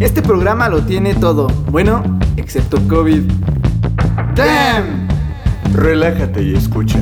Este programa lo tiene todo, bueno, excepto COVID. ¡Damn! Relájate y escucha.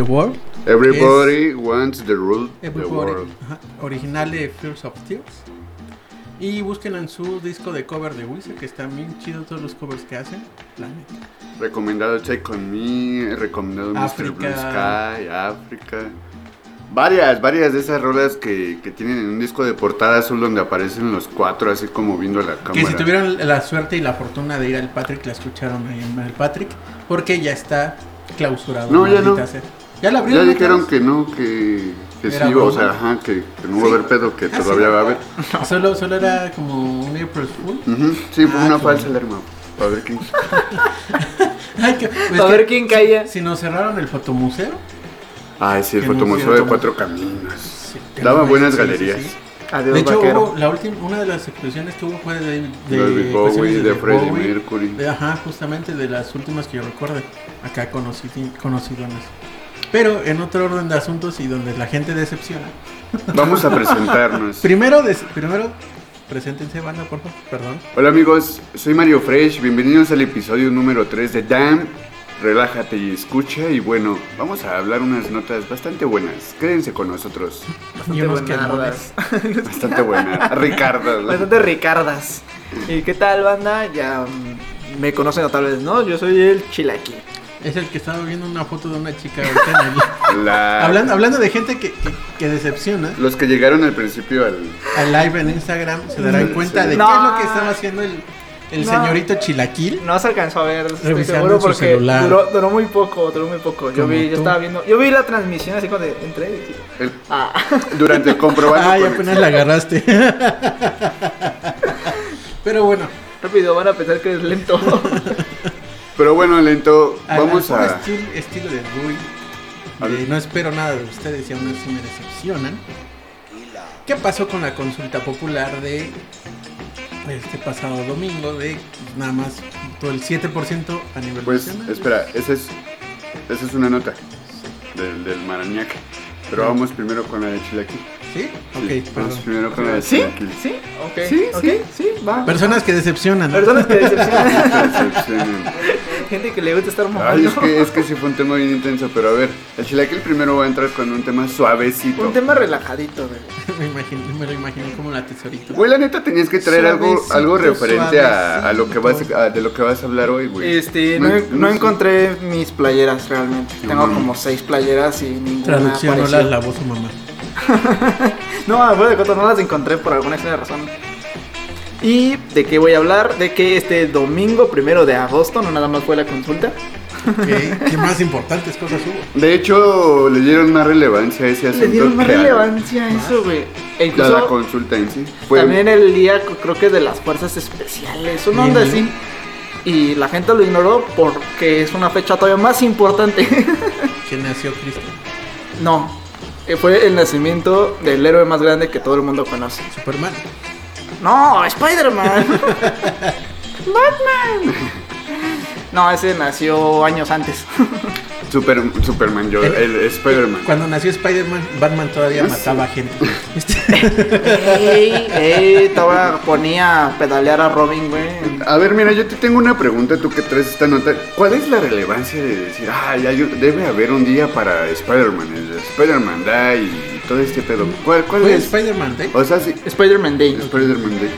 Everybody wants the rule world. original de Fears of Tears. Y busquen en su disco de cover de Wizard, que están bien chidos todos los covers que hacen. Recomendado Check On Me, recomendado Mr. Blue Sky, África. Varias, varias de esas rolas que, que, tienen en un disco de portada son donde aparecen los cuatro así como viendo la cámara. Que si tuvieron la suerte y la fortuna de ir al Patrick, la escucharon ahí en el Patrick, porque ya está clausurado. No, ya no. Ya la abrieron. Ya dijeron que no, que, Que sí, o sea, ajá, que, que no va a haber pedo, que Ah, todavía sí. va a haber. Solo, solo era como un April Fool. Sí, fue Ah, una falsa alarma. A ver quién. Ay, que, A ver quién caía. Si nos cerraron el fotomuseo. Ah, sí, el fotomuseo de cuatro caminos. sí, Daba no- buenas sí, sí, galerías. sí. Adiós, De hecho, hubo la última, una de las exposiciones que hubo fue de David de, David Bowie, de Freddie Bowie, Mercury. de- ajá, justamente de las últimas que yo recuerde. Acá conocí, conocidones. Pero en otro orden de asuntos y donde la gente decepciona. Vamos a presentarnos. Primero, des- primero preséntense, banda, por favor. Perdón. Hola amigos, soy Mario Fresh, bienvenidos al episodio número 3 de Damn. Relájate y escucha y bueno, vamos a hablar unas notas bastante buenas. Quédense con nosotros. Y unos quemones. Bastante buenas. Ricardo. Bastante Ricardas. ¿Y qué tal, banda? Ya mm, me conocen o tal vez no. Yo soy el Chilaquil. Es el que estaba viendo una foto de una chica ahorita en el- La- hablando, hablando de gente que, que, que decepciona. Los que llegaron al principio al... al live en Instagram se darán cuenta sí. de No. qué es lo que estaba haciendo el, el No. señorito Chilaquil. No se alcanzó a ver, estoy Revisando su porque celular. duró, duró muy poco, duró muy poco. Yo vi, tú. yo estaba viendo, yo vi la transmisión así cuando entré. y el- Ah, durante el comprobando. Ay, apenas la agarraste. Pero bueno, rápido, van a pensar que es lento. Pero bueno, lento, vamos a... estil- estilo de Rui, Al- de no espero nada de ustedes y aún así me decepcionan. ¿Qué pasó con la consulta popular de este pasado domingo de pues, nada más todo el 7% a nivel Pues nacional? espera, esa es, esa es una nota del, del Marañac. Pero vamos primero con la de Chilaquil. ¿Sí? Sí, Ok, perdón. primero con la ¿Sí? ¿Sí? Ok. Sí, sí. sí, va. Personas que decepcionan. ¿no? Personas que decepcionan. Decepcionan. Gente que le gusta estar Ay, mojando. es que, es que sí fue un tema bien intenso, pero a ver, el Chilaquil primero va a entrar con un tema suavecito. Un tema relajadito, güey. me, imagino, me lo imaginé como la tesorito. Güey, la neta tenías que traer algo, Suavecito, algo referente a, a lo que vas a- de lo que vas a hablar hoy, güey. Este, no, no encontré mis playeras realmente. No Tengo como seis playeras y ninguna Traducción no apareció. las lavó su mamá. No, afuera de coto, no las encontré por alguna extraña razón. ¿Y de qué voy a hablar? De que este domingo primero de agosto, no nada más fue la consulta. ¿Qué más importantes cosas hubo? De hecho, le dieron más relevancia a ese asunto. Le dieron más relevancia a eso, güey. E incluso la consulta en sí. Fue, también el día, creo que de las fuerzas especiales, una onda así. Y la gente lo ignoró porque es una fecha todavía más importante. Que nació Cristo. no, fue el nacimiento del héroe más grande que todo el mundo conoce. Superman. No, Spider-Man. Batman. No, ese nació años antes. Super- Superman, yo, El- el, Spider-Man. Cuando nació Spider-Man, Batman todavía Sí. mataba gente. Este, ey, ey, todavía ponía a pedalear a Robin, güey. A ver, mira, yo te tengo una pregunta, tú que traes esta nota. ¿Cuál es la relevancia de decir, ah, ya yo- debe haber un día para Spider-Man, Spider-Man Day y todo este pedo? ¿Cuál, cuál fue es? Spider-Man Day. O sea, sí, Spider-Man Day. Spider-Man Day.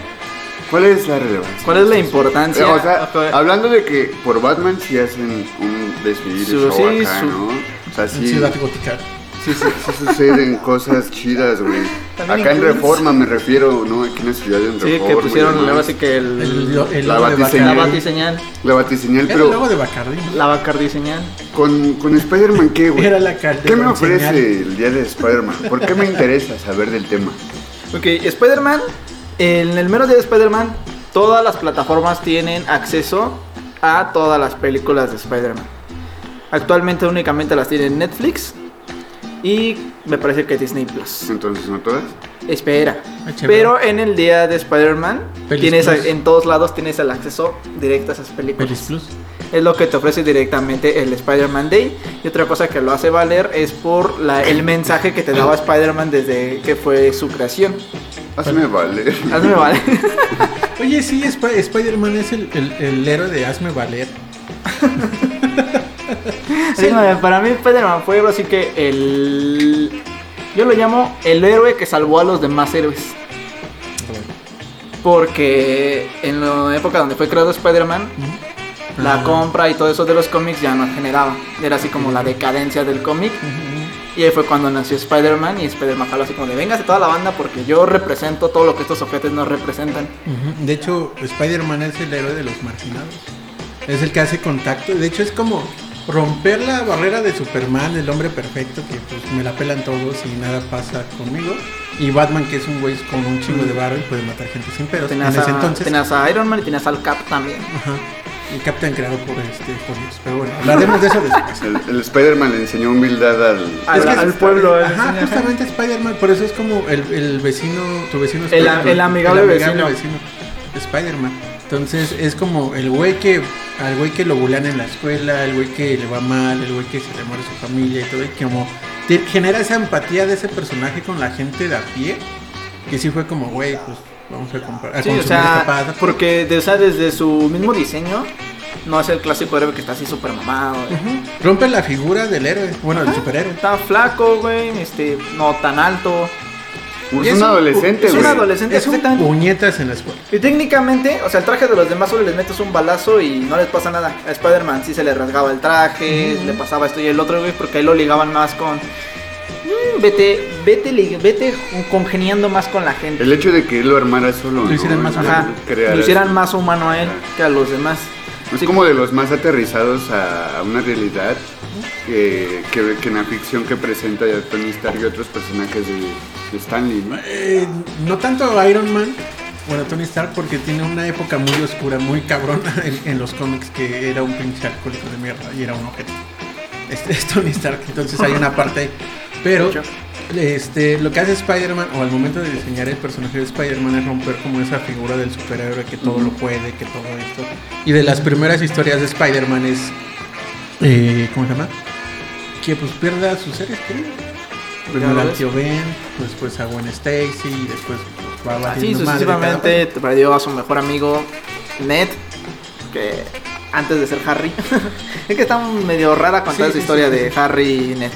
¿Cuál es la relevancia? ¿Cuál es la importancia? O sea, hablando de que por Batman sí hacen un desfile show sí, acá, su- ¿no? O sea, En sí, Ciudad Gótica. sí, sí, sí suceden cosas chidas, güey. Acá en Reforma me refiero, ¿no? Aquí en la ciudad Sí, Reforma. que y pusieron luego así que el, El, el La de batiseñal. la Bacardi. batiseñal, La batiseñal, Era el pero logo de Bacardi. ¿no? la bacardiseñal. con, con Spider-Man, ¿qué, güey? Era la cal- ¿Qué me de ofrece señal. el día de Spider-Man? ¿Por qué me interesa saber del tema? Ok, Spider-Man, en el mero día de Spider-Man, todas las plataformas tienen acceso a todas las películas de Spider-Man. Actualmente únicamente las tiene Netflix y me parece que Disney Plus. Entonces, ¿no todas? Espera. HBO. Pero en el día de Spider-Man, tienes Plus. en todos lados tienes el acceso directo a esas películas. Pelis Plus. Es lo que te ofrece directamente el Spider-Man Day. Y otra cosa que lo hace valer es por la- el mensaje que te daba Spider-Man desde que fue su creación. Hazme valer. Hazme vale. Oye, sí, Sp- Spider-Man es el, el, el héroe de Hazme Valer. Sí, no, para mí Spider-Man fue así que el... Yo lo llamo el héroe que salvó a los demás héroes. Porque en la época donde fue creado Spider-Man, la compra y todo eso de los cómics ya no generaba. Era así como la decadencia del cómic. Y ahí fue cuando nació Spider-Man y Spider-Man jaló así como de véngase toda la banda porque yo represento todo lo que estos objetos no representan. De hecho, Spider-Man es el héroe de los marginados. Es el que hace contacto. De hecho, es como. romper la barrera de Superman, el hombre perfecto, que pues me la pelan todos y nada pasa conmigo. Y Batman, que es un güey con un chingo de barro y puede matar gente sin pedos. Tenías, en ese a, entonces. tenías a Iron Man y tenías al Cap también. Ajá. El Captain creado por este. Pero bueno, hablaremos de eso después. El, el Spider-Man le enseñó humildad al, Al- Es que al es- pueblo, eh, Ajá, justamente Spider-Man, por eso es como el, el vecino, tu vecino El- Spider-Man, el amigable vecino. Spider-Man. Entonces es como el güey que, al güey que lo bulean en la escuela, el güey que le va mal, el güey que se le muere su familia y todo, y que como te genera esa empatía de ese personaje con la gente de a pie, que sí fue como, güey, pues vamos a comprar. a Sí, o sea, porque de, o sea, desde su mismo diseño, no es el clásico héroe que está así súper mamado. güey. Rompe la figura del héroe, bueno, del superhéroe. Está flaco, güey, este, no tan alto. Es, un adolescente, Es un güey. adolescente, Es un puñetas en la escuela. Y técnicamente, o sea, el traje de los demás solo les metes un balazo y no les pasa nada. A Spider-Man sí se le rasgaba el traje, le pasaba esto y el otro, güey, porque ahí lo ligaban más con... "Mm, vete, vete, vete congeniando más con la gente. El hecho de que él lo armara solo. Lo hicieran más Ajá, lo hicieran más humano a él que a los demás. Es como de los más aterrizados a, a una realidad que, que, que en la ficción que presenta ya Tony Stark y otros personajes de, de Stanley. ¿no? Eh, no tanto Iron Man, bueno, Tony Stark, porque tiene una época muy oscura, muy cabrona en, en los cómics, que era un pinche alcohólico de mierda y era un objeto. Este es Tony Stark, entonces hay una parte ahí. Pero este, lo que hace Spider-Man, o al momento de diseñar el personaje de Spider-Man, es romper como esa figura del superhéroe que todo lo puede, que todo esto. Y de las primeras historias de Spider-Man es. eh, ¿Cómo se llama? Que pues pierda a sus seres queridos. Primero al tío Ben, después a Gwen Stacy, y después pues, va Así madre sucesivamente perdió a su mejor amigo Ned, que antes de ser Harry. es que está medio rara contar Sí, esa sí, historia sí, de. Harry y Ned.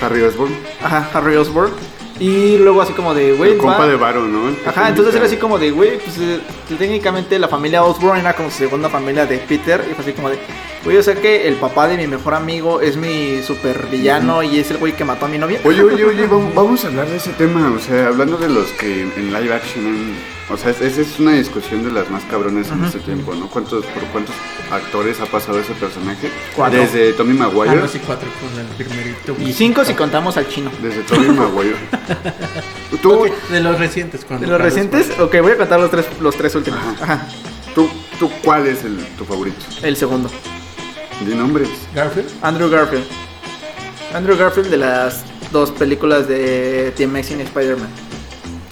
Harry Osborn. Ajá, Harry Osborn. Y luego así como de, güey, El compa va- de Varo, ¿no? El Ajá, entonces era así como de, güey, pues eh, técnicamente la familia Osborn era como su segunda familia de Peter. Y fue así como de, güey, yo sé que el papá de mi mejor amigo es mi super villano y es el güey que mató a mi novia. Oye, oye, oye, vamos, vamos a hablar de ese tema. O sea, hablando de los que en live action. O sea, es- esa es una discusión de las más cabrones en este tiempo, ¿no? ¿Cuántos, ¿Por cuántos actores ha pasado ese personaje? Cuatro. Desde Tommy Ah, Maguire. no, sí, cuatro con el primerito. Y cinco si contamos al chino. Desde Tommy Maguire. ¿Tú, de los recientes. Cuando ¿De los recientes? Ok, voy a contar los tres, los tres últimos. Ajá. tú, tú, ¿cuál es el, tu favorito? El segundo. Di nombres. Garfield. Andrew Garfield. Andrew Garfield de las dos películas de The Amazing Spider-Man.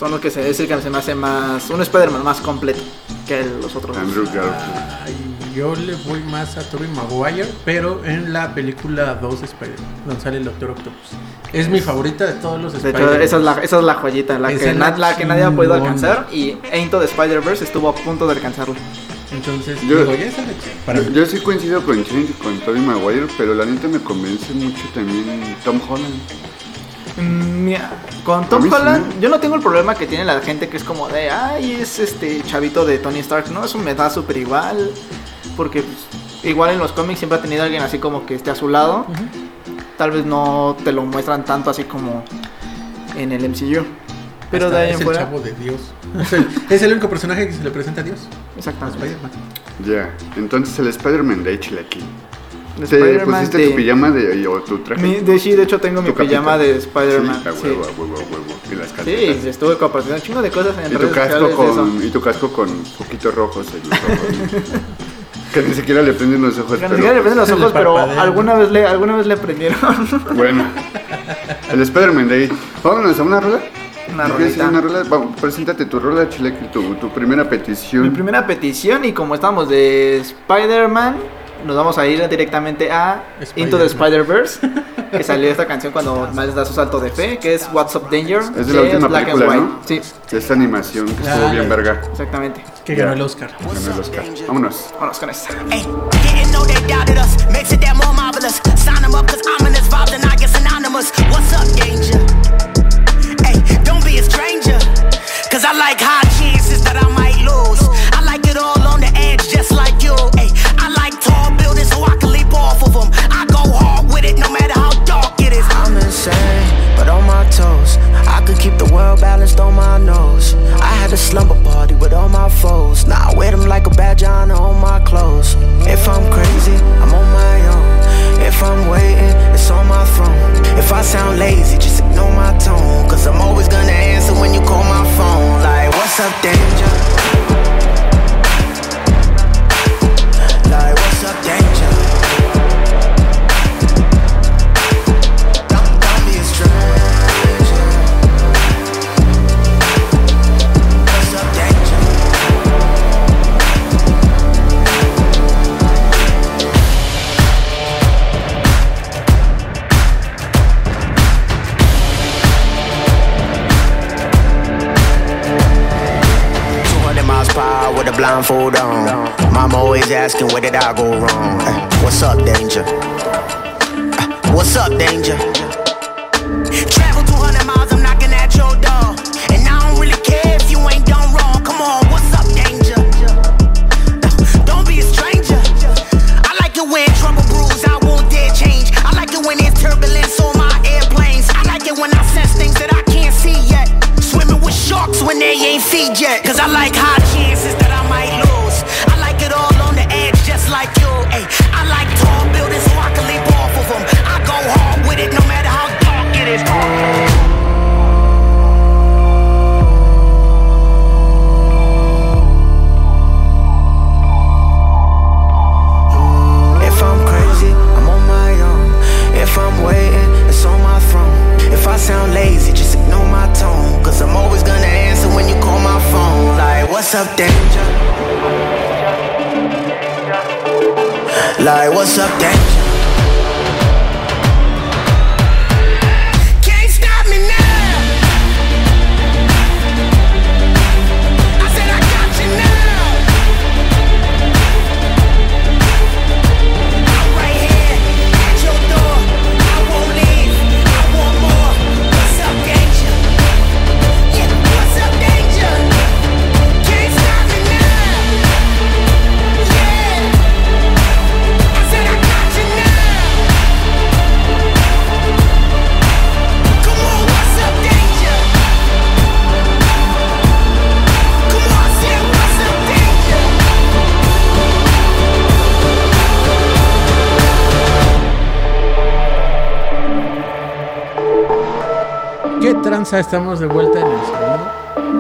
Son los que se, es el que se me hace más. Un Spider-Man más completo que los otros. Andrew Garfield. Ay, yo le voy más a Tobey Maguire, pero en la película 2 de Spider-Man, donde sale el Doctor Octopus. Es mi favorita de todos los Spider-Man. esa es, la, esa es la joyita, la, que, na- la que nadie ha podido alcanzar. Y Into the Spider-Verse estuvo a punto de alcanzarlo. Entonces, Yo- digo, ya para Yo, yo sí coincido con Change, con Tobey Maguire, pero la neta me convence mucho también Tom Holland. Mm, mira, con Tom sí. Holland, yo no tengo el problema que tiene la gente que es como de, ay, es este chavito de Tony Stark. No, eso me da súper igual. Porque pues, igual en los cómics siempre ha tenido alguien así como que esté a su lado. Tal vez no te lo muestran tanto así como en el MCU. Pero Hasta de ahí es en el fuera. chavo de Dios. Es el, es el único personaje que se le presenta a Dios. Exactamente. Spider-Man. Ya, entonces el Spider-Man de aquí. ¿Te Spider-Man pusiste de- tu pijama de, o tu traje? Mi- de, sí, de hecho tengo mi ¿Tu capita? pijama de Spider-Man. Sí, a Sí, huevo, a huevo, a huevo. Y las Sí, estuve compartiendo un chingo de cosas en y, tu redes casco de eso. con, y tu casco con poquitos rojos en los ojos. que ni siquiera le prenden los ojos. Que ni pero- siquiera le prenden los ojos, pero alguna vez le, alguna vez le prendieron Bueno, el Spider-Man de ahí. Vámonos a una rola. una ¿Quieres hacer rolita. una rola? Vamos, preséntate tu rola, Chilequi, tu, tu primera petición. Mi primera petición y como estamos de Spider-Man, nos vamos a ir directamente a Into the Spider-Verse, que salió esta canción cuando Miles da su salto de fe, que es What's Up Danger. Es de la última Black and película, White. ¿no? Sí, Esta animación que estuvo bien verga. exactamente. Que ganó el Oscar. Ganó el Oscar. Vámonos. Vámonos con esta. What's up, danger? Hey, don't be a stranger. Cause I like high sand, but on my toes. I could keep the world balanced on my nose. I had a slumber party with all my foes. Now I wear them like a badge on my clothes. If I'm crazy, I'm on my own. If I'm waiting, it's on my phone. If I sound lazy, just ignore my tone. Cause I'm always gonna answer when you call my phone. Like, what's up, danger? Blindfold on. Mama always asking where did I go wrong. what's up, danger? what's up, danger? Travel 200 miles, I'm knocking at your door. And I don't really care if you ain't done wrong. Come on, what's up, danger? don't be a stranger. I like it when trouble brews, I won't dare change. I like it when there's turbulence on my airplanes. I like it when I sense things that I can't see yet. Swimming with sharks when they ain't feed yet. Cause I like high chances I might what's up, danger? Like, what's up, danger? Estamos de vuelta en el segundo.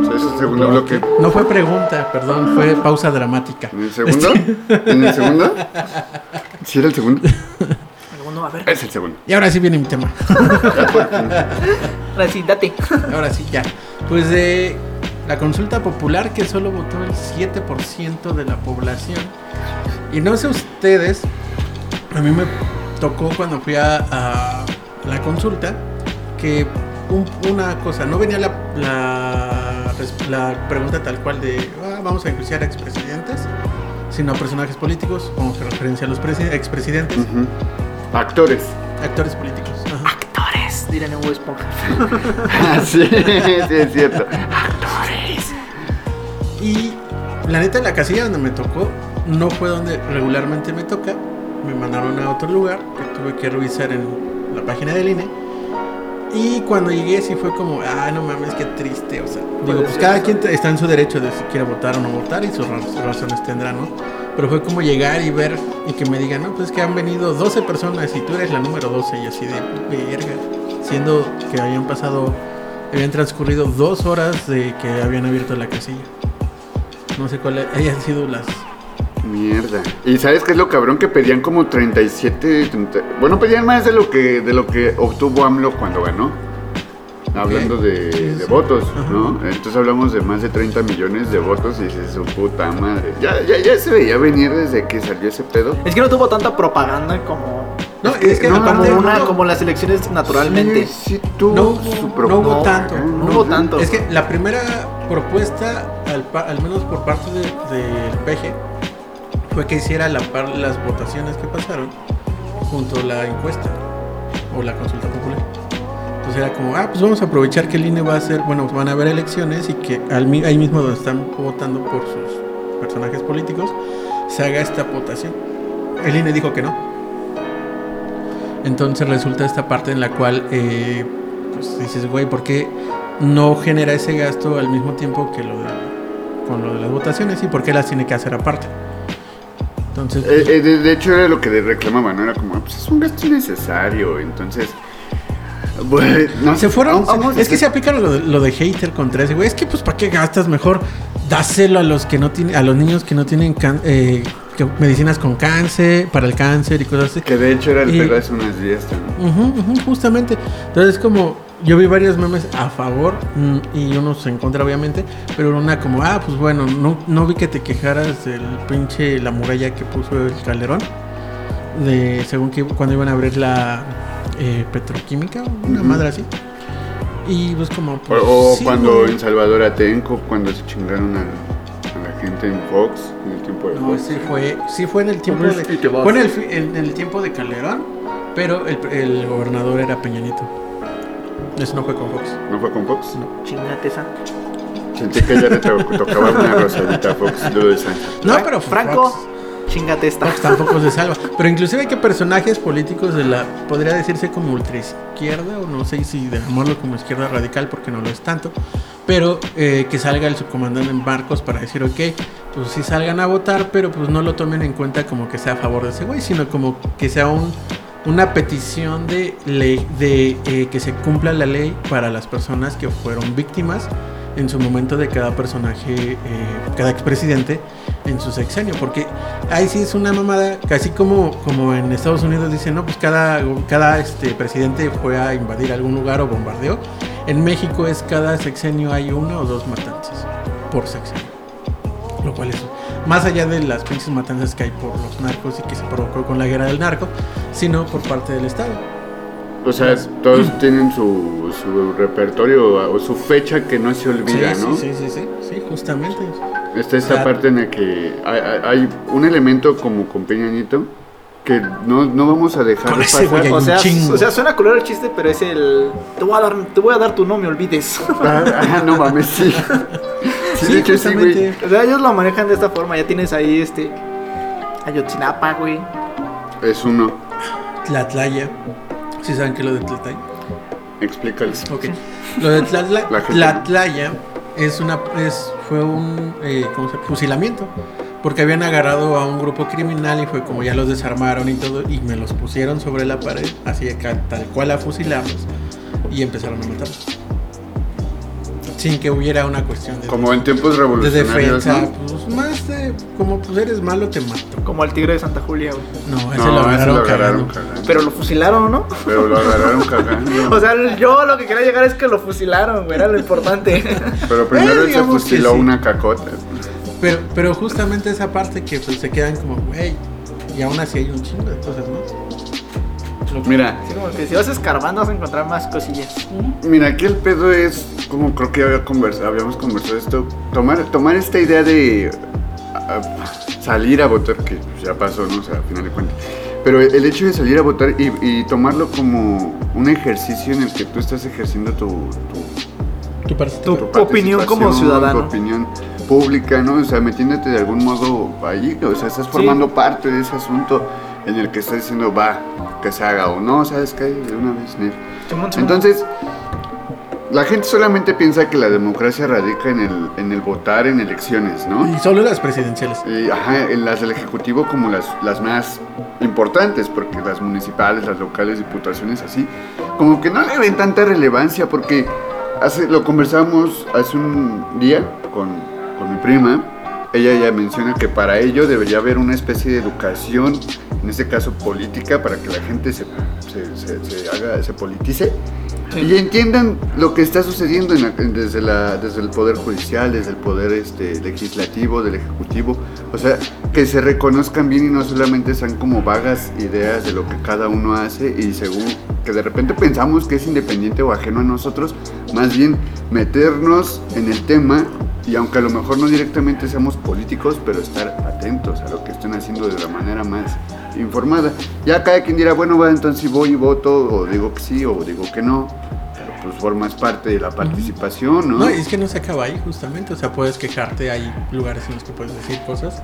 O sea, es el segundo bloque. No fue pregunta, perdón, fue pausa dramática. ¿En el segundo? ¿En el segundo? ¿Sí era el segundo? Alguno, a ver. Es el segundo. Y ahora sí viene mi tema. Ahora sí, date. Ahora sí, ya. Pues de la consulta popular que solo votó el 7% de la población. Y no sé ustedes, a mí me tocó cuando fui a, a la consulta que un- una cosa, no venía la, la, pregunta tal cual de "Ah, vamos a enjuiciar a expresidentes, sino a personajes políticos, como que referencia a los presi- expresidentes, Ujú. Actores. actores políticos. Ajá. Actores, dirán en Bob Esponja. Ah, sí, sí, es cierto. Y la neta, la casilla donde me tocó no fue donde regularmente me toca. Me mandaron a otro lugar que tuve que revisar en la página del INE. Y cuando llegué, sí fue como, ah, no mames, qué triste. O sea, digo, pues cada quien está en su derecho de si quiere votar o no votar y sus ra- razones tendrá, ¿no? Pero fue como llegar y ver y que me digan, no, pues es que han venido 12 personas y tú eres la número 12. Y así de verga. Siendo que habían pasado, habían transcurrido dos horas de que habían abierto la casilla. No sé cuáles hayan sido las. Mierda. ¿Y sabes qué es lo cabrón? Que pedían como 37... 30 bueno, pedían más de lo que de lo que obtuvo AMLO cuando ganó. Hablando de, de votos. ¿no? Entonces hablamos de más de 30 millones de votos y dices, su puta madre. Ya, ya, ya se veía venir desde que salió ese pedo. Es que no tuvo tanta propaganda como. No, Es que es que no, aparte. como, una, no, como las elecciones naturalmente. Sí, sí tuvo No, su no hubo tanto. no hubo tanto. Es que la primera propuesta, al, menos por parte de- del PG, fue que hiciera la par las votaciones que pasaron junto a la encuesta o la consulta popular. Entonces era como, ah, pues vamos a aprovechar que el INE va a hacer, bueno, van a haber elecciones y que al, ahí mismo donde están votando por sus personajes políticos, se haga esta votación. El INE dijo que no. Entonces resulta esta parte en la cual, eh, pues dices, güey, ¿por qué no genera ese gasto al mismo tiempo que lo de, con lo de las votaciones y por qué las tiene que hacer aparte? Entonces, Eh, eh, de, de hecho era lo que le reclamaban, ¿no? Era como, pues es un gasto innecesario, entonces... Bueno, no se fueron. es que se aplicaron lo de, lo de hater contra ese güey. Es que, pues, ¿para qué gastas? Mejor dáselo a los que no tienen, a los niños que no tienen can- eh, que- medicinas con cáncer, para el cáncer y cosas así. Que de hecho era el Y- pedo hace unas días también. Justamente. Entonces, como yo vi varios memes a favor mm, y unos en contra, obviamente. Pero una como, ah, pues bueno, no, no vi que te quejaras del pinche la muralla que puso el Calderón. De según que cuando iban a abrir la eh, petroquímica, una madre así. Y pues como. Pues, o sí, cuando en Salvador Atenco, cuando se chingaron al- en Fox, en el tiempo de No, Fox. sí fue, sí fue en el tiempo de, te vas. fue en el, en el tiempo de Calderón, pero el, el gobernador era Peña Nieto. Eso no fue con Fox. ¿No fue con Fox? Chingate esa. Sentí que ya le to- tocaba una rosadita a Fox, lo de. No, pero Franco, Fox, chingate esta. Fox tampoco se salva. Pero inclusive hay que personajes políticos de la, podría decirse como ultraizquierda, o no sé si de llamarlo como izquierda radical, porque no lo es tanto, pero eh, que salga el subcomandante en barcos para decir, ok, pues sí salgan a votar, pero pues no lo tomen en cuenta como que sea a favor de ese güey, sino como que sea un, una petición de ley, de eh, que se cumpla la ley para las personas que fueron víctimas en su momento de cada personaje, eh, cada expresidente en su sexenio, porque ahí sí es una mamada, casi como, como en Estados Unidos dicen, no, pues cada, cada este, presidente fue a invadir algún lugar o bombardeó. En México es cada sexenio hay una o dos matanzas por sexenio. Lo cual es más allá de las pinches matanzas que hay por los narcos y que se provocó con la guerra del narco, sino por parte del Estado. O sea, todos tienen su, su repertorio o su fecha que no se olvida, sí, ¿no? sí, sí, sí, sí, sí, justamente. Está esta parte en la que hay, hay- hay un elemento como con Peña Nieto que no, no vamos a dejar Con de pasar. O sea, o sea, suena culero el chiste, pero es el. Te voy a dar, te voy a dar tu no me olvides. Ah, no mames, sí. Sí, hecho, sí, güey. o sea, ellos lo manejan de esta forma. Ya tienes ahí este. Ayotzinapa, güey. Es uno. Tlatlaya. ¿Sí saben qué es lo de Tlatlaya? Explícales. Ok. Lo de Tlatla- Tlatlaya es una, es, fue un eh, ¿cómo se llama? fusilamiento. Porque habían agarrado a un grupo criminal y fue como ya los desarmaron y todo. Y me los pusieron sobre la pared, así acá, tal cual a fusilarlos. Y empezaron a matarlos. Sin que hubiera una cuestión de, Como en tiempos de revolucionarios, defensa. ¿no? Pues más de, como pues eres malo, te mato. Como el tigre de Santa Julia, güey. No, ese No, lo ese agarraron lo agarraron cagando. Pero lo fusilaron, ¿no? Pero lo agarraron cagando. O sea, yo lo que quería llegar es que lo fusilaron, güey. Era lo importante. Pero primero Eh, él se fusiló sí. una cacota. Pero, pero justamente esa parte que pues se quedan como, güey, y aún así hay un chingo de cosas, ¿no? Que- Mira, como que si vas escarbando vas a encontrar más cosillas. Mira, aquí el pedo es, como creo que había conversa- habíamos conversado esto, tomar, tomar esta idea de salir a votar, que ya pasó, ¿no? O sea, al final de cuentas. Pero el hecho de salir a votar y, y tomarlo como un ejercicio en el que tú estás ejerciendo tu, tu, Tu parte- Tu tu opinión como ciudadano. Tu opinión pública, ¿no? O sea, metiéndote de algún modo allí, o sea, estás formando parte de ese asunto en el que estás diciendo, va, que se haga o no, ¿sabes qué? De una vez. Entonces, la gente solamente piensa que la democracia radica en el, en el votar en elecciones, ¿no? Y solo las presidenciales. Y, ajá, en las del Ejecutivo como las, las más importantes, porque las municipales, las locales, diputaciones, así, como que no le ven tanta relevancia, porque hace, lo conversamos hace un día con mi prima, ella ya menciona que para ello debería haber una especie de educación, en este caso política, para que la gente se, se, se- haga, se politice y entiendan lo que está sucediendo en la- desde, la, desde el poder judicial, desde el poder este, legislativo, del ejecutivo, o sea, que se reconozcan bien y no solamente sean como vagas ideas de lo que cada uno hace y según que de repente pensamos que es independiente o ajeno a nosotros, más bien meternos en el tema y aunque a lo mejor no directamente seamos políticos, pero estar atentos a lo que estén haciendo de la manera más informada. Ya cada quien dirá, bueno, va, entonces si voy y voto, o digo que sí, o digo que no, pero pues formas parte de la participación, ¿no? No, y es que no se acaba ahí, justamente. O sea, puedes quejarte, hay lugares en los que puedes decir cosas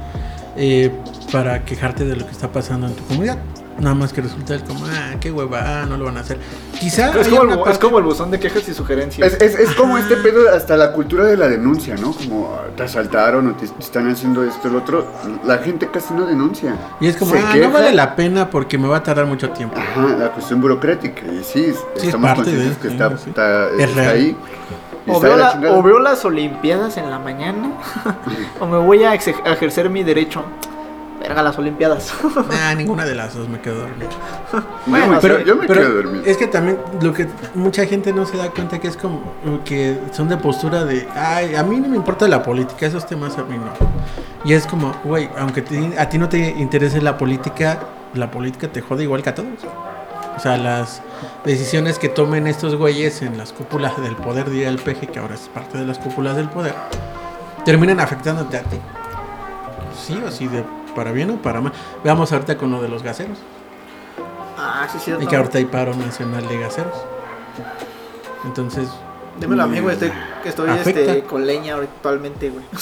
eh, para quejarte de lo que está pasando en tu comunidad. Nada más que resulta el como, ah, qué hueva, ah, no lo van a hacer. Quizá Es como, el, parte- es como el buzón de quejas y sugerencias. Es, es, es como este pedo, hasta la cultura de la denuncia, ¿no? Como ah, te asaltaron o te, te están haciendo esto, el otro. La gente casi no denuncia. Y es como, Se ah, queja. no vale la pena porque me va a tardar mucho tiempo. Ajá, la cuestión burocrática. Y sí, es estamos parte de- conscientes que está, sí. está- Es está ahí. O veo, de la la- chingada. o veo las Olimpiadas en la mañana, o me voy a ejercer mi derecho. Verga, las Olimpiadas. Ah, ninguna de las dos me quedo dormido. Yo me pero, quedo- yo me pero quedo dormido. Es que también lo que mucha gente no se da cuenta que es como que son de postura de, ay, a mí no me importa la política, esos temas a mí no. Y es como, güey, aunque te- a ti no te interese la política, la política te jode igual que a todos. O sea, las decisiones que tomen estos güeyes en las cúpulas del poder, diría el peje, que ahora es parte de las cúpulas del poder, terminan afectándote a ti. sí o sí, de para bien o para mal. Veamos ahorita con lo de los gaseros. Ah, sí, sí. Y que ahorita hay paro nacional de gaseros. Entonces, Dímelo a mí, güey. Estoy, estoy este, con leña actualmente, güey.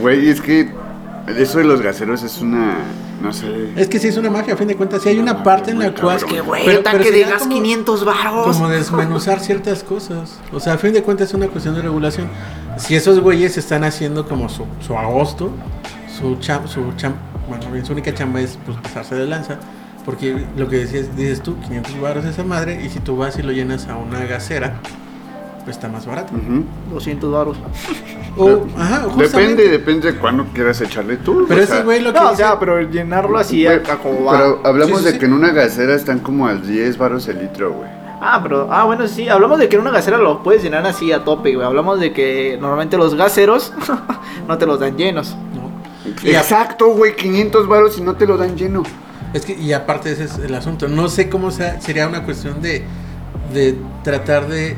Güey, es que eso de los gaseros es una. No sé. es que sí es una magia, a fin de cuentas. Sí hay una parte en la cual. Que, güey, Pero- el tanque pero de sería gas como- 500 baros. Como desmenuzar ciertas cosas. O sea, a fin de cuentas es una cuestión de regulación. Si esos güeyes están haciendo como su, su agosto, su cham, su cham, bueno, bien, su única chamba es pues pasarse de lanza. Porque lo que decías, dices tú, 500 baros esa madre, y si tú vas y lo llenas a una gasera, pues está más barato. Ujú. 200 baros. O, ajá, Depende, depende de cuándo quieras echarle tú. Pero ese güey lo que No, o dice- sea, pero llenarlo así como va. Pero hablamos Sí, sí, de sí. que en una gasera están como al 10 baros el litro, güey. Ah, pero, ah, bueno, sí, hablamos de que en una gasera lo puedes llenar así a tope, güey. Hablamos de que normalmente los gaseros no te los dan llenos. ¿no? Exacto, güey, 500 baros y no te lo dan lleno. Es que, y aparte ese es el asunto. No sé cómo sea, sería una cuestión de, de tratar de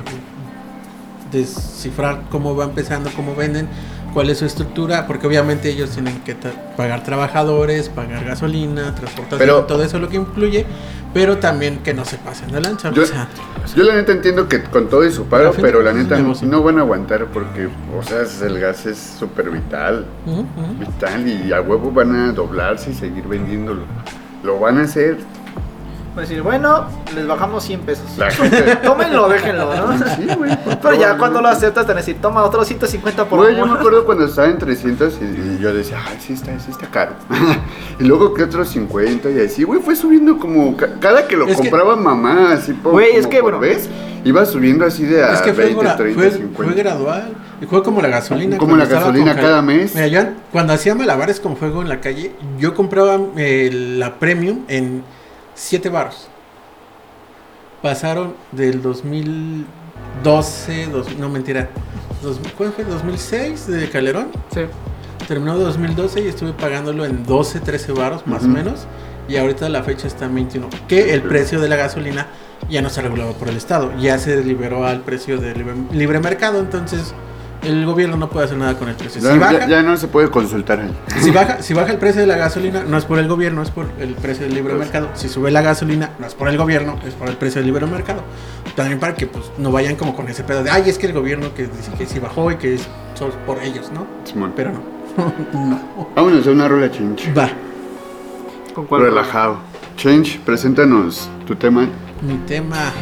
descifrar cómo va empezando, cómo venden, cuál es su estructura, porque obviamente ellos tienen que tra- pagar trabajadores, pagar gasolina, transportación, Pero- todo eso lo que incluye, pero también que no se pasen de lancha. Yo, o sea, yo la neta entiendo que con todo y su Pero paro, fin pero la neta no van a aguantar porque, o sea, el gas es súper vital. Vital y a huevo van a doblarse y seguir vendiéndolo. Lo van a hacer. Pues decir, bueno, les bajamos 100 pesos. Tómenlo, déjenlo, ¿no? Sí, güey. Pero ya cuando lo aceptas te van a decir, toma otros 150 por Güey, yo me acuerdo cuando estaba en 300 y, y yo decía, ay, sí está, sí está caro. y luego que otros 50 y así, güey, fue subiendo como ca- cada que lo Es que- compraba mamá, así por, Güey, es como que, por bueno, vez, iba subiendo así de a Es que fue, 20, gra- 30, fue- 50. fue gradual. Y fue como la gasolina. Como cuando la estaba gasolina con- cada mes. Mira, yo cuando hacía malabares con fuego en la calle, yo compraba eh, la premium en 7 baros. Pasaron del 2012, dos- no mentira, dos- ¿cuál fue? 2006 de Calderón. Sí. Terminó 2012 y estuve pagándolo en 12, 13 baros más o menos. Y ahorita la fecha está en 21. Que el precio de la gasolina ya no está regulado por el Estado. Ya se liberó al precio de libre, libre mercado. Entonces el gobierno no puede hacer nada con el precio. Ya, Si ya- baja, ya no se puede consultar ahí. si baja, si baja el precio de la gasolina, no es por el gobierno, es por el precio del libre Pues- mercado. Si sube la gasolina, no es por el gobierno, es por el precio del libre mercado. También para que pues no vayan como con ese pedo de, ay, es que el gobierno que dice que sí bajó y que es solo por ellos, ¿no? Simón. Pero no. no. Vámonos a una rola change. Va. ¿Con cuál? Relajado. Change, preséntanos tu tema. Mi tema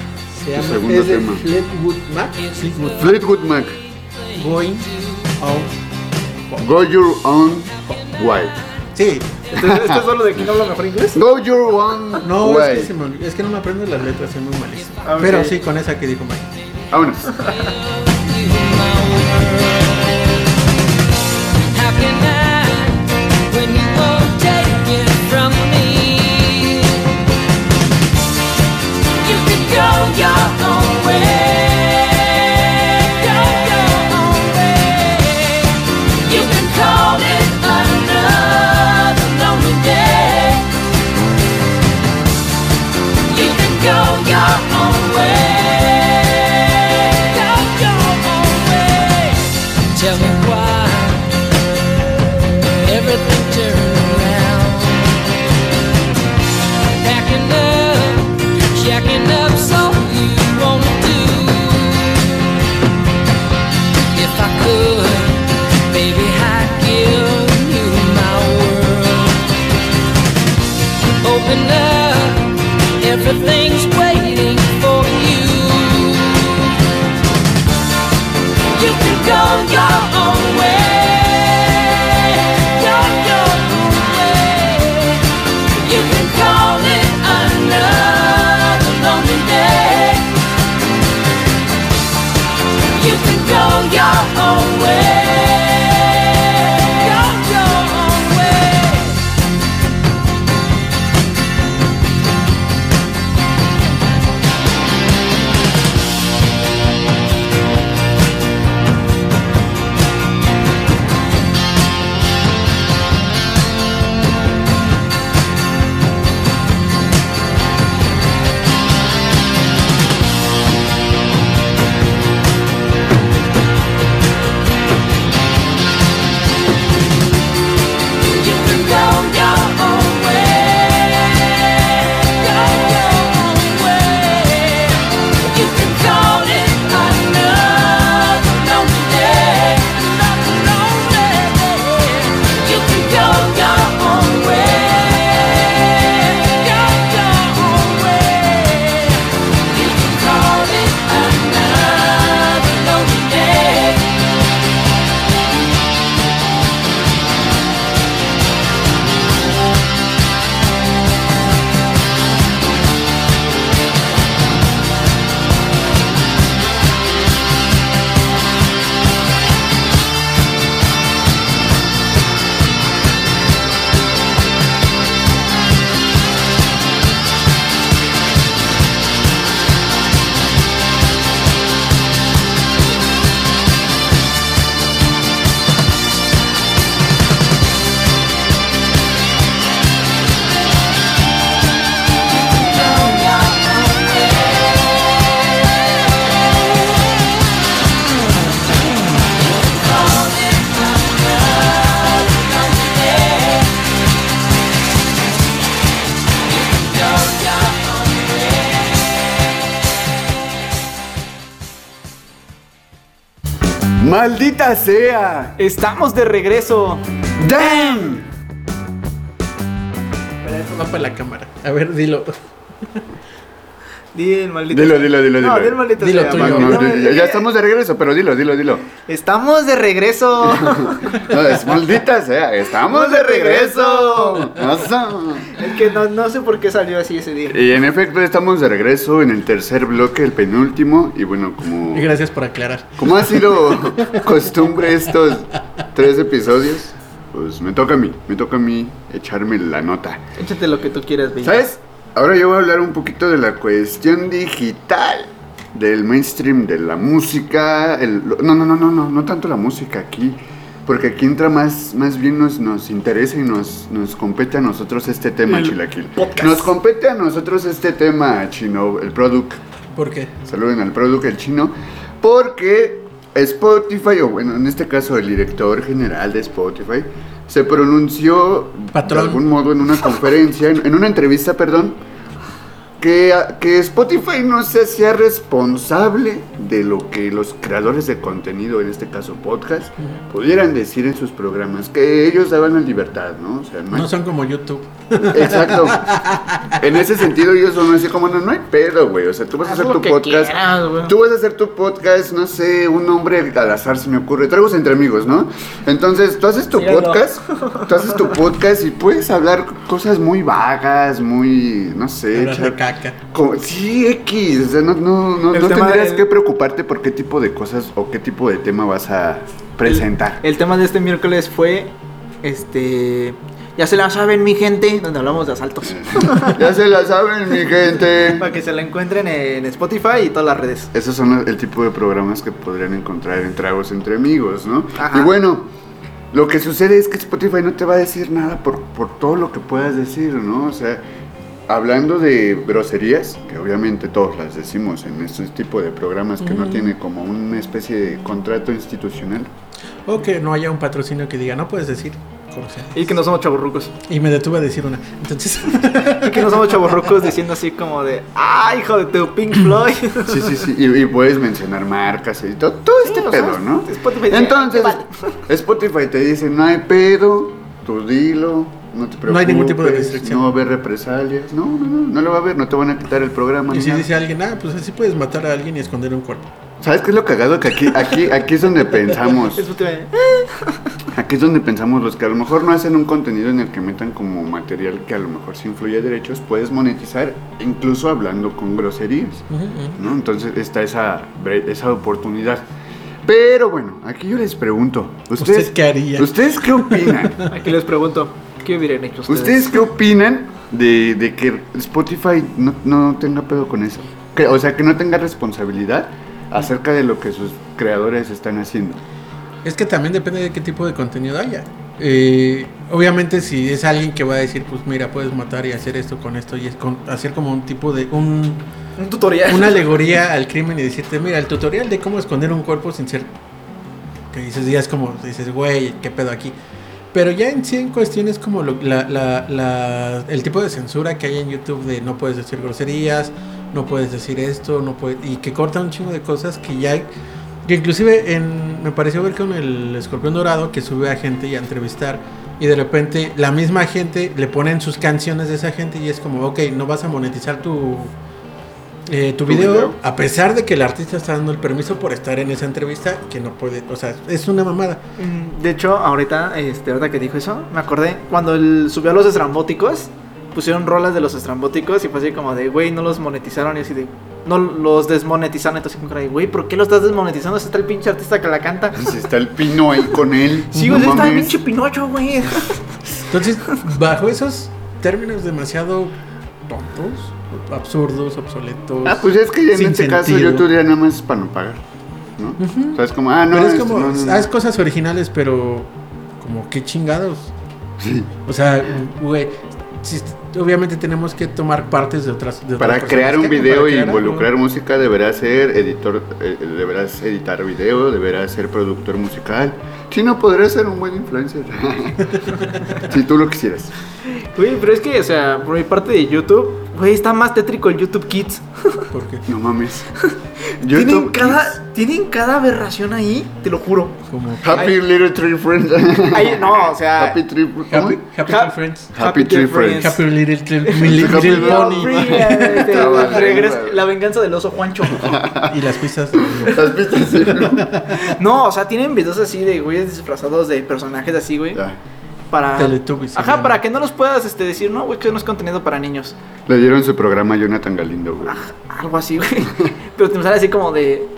se llama segundo es tema. Fleetwood Mac. Fleetwood Mac, Fleetwood Mac, Going on. Go Your Own Way. Sí. ¿Esto, esto es solo de quién habla mejor inglés? Go Your Own No, Way. es que, se me olvidó- es que no me aprendo las letras, soy muy malísimo. Ah. Pero sí, con esa que dijo Mike. Vámonos. How ¡Maldita sea! Estamos de regreso. ¡Damn! Espera, eso va para la cámara. A ver, dilo. Di el maldito. Dilo, dilo, dilo, No, dilo. di el maldito. Dilo sea, tuyo. mano. No, No, ya, ya estamos de regreso, pero dilo, dilo, dilo. Estamos de regreso. No, es maldita sea, estamos de regreso. Es que no, no sé por qué salió así ese día. Y en efecto estamos de regreso en el tercer bloque, el penúltimo. Y bueno, como, Y gracias por aclarar. como ha sido costumbre estos tres episodios, pues me toca a mí, me toca a mí echarme la nota. Échate lo que tú quieras, baby. ¿Sabes? Ahora yo voy a hablar un poquito de la cuestión digital, del mainstream, de la música. el- no, no, no, no, no, no tanto la música aquí. Porque aquí entra más, más bien nos, nos interesa y nos, nos compete a nosotros este tema, Chilaquil. Nos compete a nosotros este tema, Chino, el product. ¿Por qué? Saluden al product, el chino. Porque Spotify, o bueno, en este caso el director general de Spotify, se pronunció Patrón. de algún modo en una conferencia, en, en una entrevista, perdón, que, que Spotify no se hacía responsable de lo que los creadores de contenido, en este caso podcast, pudieran decir en sus programas, que ellos daban la libertad, ¿no? O sea, no hay No son como YouTube. Exacto. En ese sentido, ellos son así como, no, no hay pedo, güey. O sea, tú vas a hacer tu podcast. quieras, tú vas a hacer tu podcast, no sé, un nombre al azar se me ocurre. Tragos entre amigos, ¿no? Entonces, tú haces tu podcast, tú haces tu podcast y puedes hablar cosas muy vagas, muy, no sé. Echar- caca. como- sí, X. O sea, no, no, no, El no tema tendrías del- que preocuparte por qué tipo de cosas o qué tipo de tema vas a presentar. El tema de este miércoles fue, este, ya se la saben mi gente, donde hablamos de asaltos. ya se la saben, mi gente. Para que se la encuentren en Spotify y todas las redes. Esos son el tipo de programas que podrían encontrar en Tragos entre Amigos, ¿no? Ajá. Y bueno, lo que sucede es que Spotify no te va a decir nada por, por todo lo que puedas decir, ¿no? O sea, hablando de groserías, que obviamente todos las decimos en este tipo de programas que no tiene como una especie de contrato institucional. O que no haya un patrocinio que diga, no puedes decir groserías. Y que no somos chaburrucos. Y me detuve a decir una. Entonces, Y que no somos chaburrucos diciendo así como de, ah, hijo de tu Pink Floyd. Sí, sí, sí. Y, y puedes mencionar marcas y todo, todo este o pedo, sea, ¿no? Spotify Entonces, "Vale". Spotify te dice, no hay pedo, tú dilo, no te preocupes. No hay ningún tipo de restricción. No va a haber represalias. No, no, no, no lo va a haber, no te van a quitar el programa. y si nada. dice alguien, ah, pues así puedes matar a alguien y esconder un cuerpo. ¿Sabes qué es lo cagado? Que aquí, aquí, aquí es donde pensamos. Aquí es donde pensamos los que a lo mejor no hacen un contenido en el que metan como material que a lo mejor sí influye a derechos, puedes monetizar incluso hablando con groserías. ¿no? Entonces está esa, esa oportunidad. Pero bueno, aquí yo les pregunto, ¿ustedes ¿Usted qué haría? ¿Ustedes qué opinan? Aquí les pregunto, ¿qué hubieran hecho ustedes? ¿Ustedes qué opinan de, de que Spotify no, no tenga pedo con eso? Que, o sea, que no tenga responsabilidad acerca de lo que sus creadores están haciendo. Es que también depende de qué tipo de contenido haya. Eh, obviamente si es alguien que va a decir, pues mira, puedes matar y hacer esto con esto y es con- hacer como un tipo de un, Un tutorial. una alegoría al crimen y decirte, mira, el tutorial de cómo esconder un cuerpo sin ser que dices, ya es como dices, güey, qué pedo aquí. Pero ya en sí en cuestiones como lo- la- la- la- el tipo de censura que hay en YouTube de no puedes decir groserías, no puedes decir esto, no puedes y que corta un chingo de cosas que ya que inclusive en, me pareció ver con el escorpión dorado que sube a gente y a entrevistar y de repente la misma gente le ponen sus canciones de esa gente y es como, ok, no vas a monetizar tu, eh, tu, Tu video, video. a pesar de que el artista está dando el permiso por estar en esa entrevista, que no puede, o sea, es una mamada. Mm, De hecho, ahorita, este, ahorita que dijo eso, me acordé cuando él subió a los estrambóticos, pusieron rolas de los estrambóticos y fue así como de, güey, no los monetizaron y así de, no los desmonetizaron. Entonces, como de, güey, ¿por qué lo estás desmonetizando? Si está el pinche artista que la canta. Si está el pino ahí con él. Sí, no güey, está el pinche Pinocho, güey. Entonces, bajo esos términos demasiado tontos, absurdos, obsoletos. Ah, pues es que en sin este caso sentido. YouTube ya nada más es para no pagar. ¿no? Ujú. O sea, es como, ah, no, pero es esto como, no, no, no. haz cosas originales, pero como qué chingados. Sí. O sea, güey, si- obviamente tenemos que tomar partes de otras. de otras Para personas crear un que hagan, video para y crear algo. involucrar música deberás ser editor, eh, deberás editar video, deberás ser productor musical. Si no, podrás ser un buen influencer. si tú lo quisieras. Güey, pero es que, o sea, por mi parte de YouTube, Güey, está más tétrico el YouTube Kids. Porque No mames. Tienen cada, tienen cada aberración ahí, te lo juro. como Happy Little Tree Friends. Ahí, no, o sea. Happy Tree. Happy, happy Ha- Tree Friends. Happy Tree Friends. Happy Little, little, little, Happy Pony. La venganza del oso Juancho. Y las pistas. ¿Has visto así? No, o sea, tienen videos así de güeyes disfrazados de personajes así, güey. Ya. Para. Teletubbies Ajá, para que no los puedas este, decir, no, güey, que no es contenido para niños. Le dieron su programa a Jonathan Galindo, güey. Algo así, güey. Pero te sale así como de.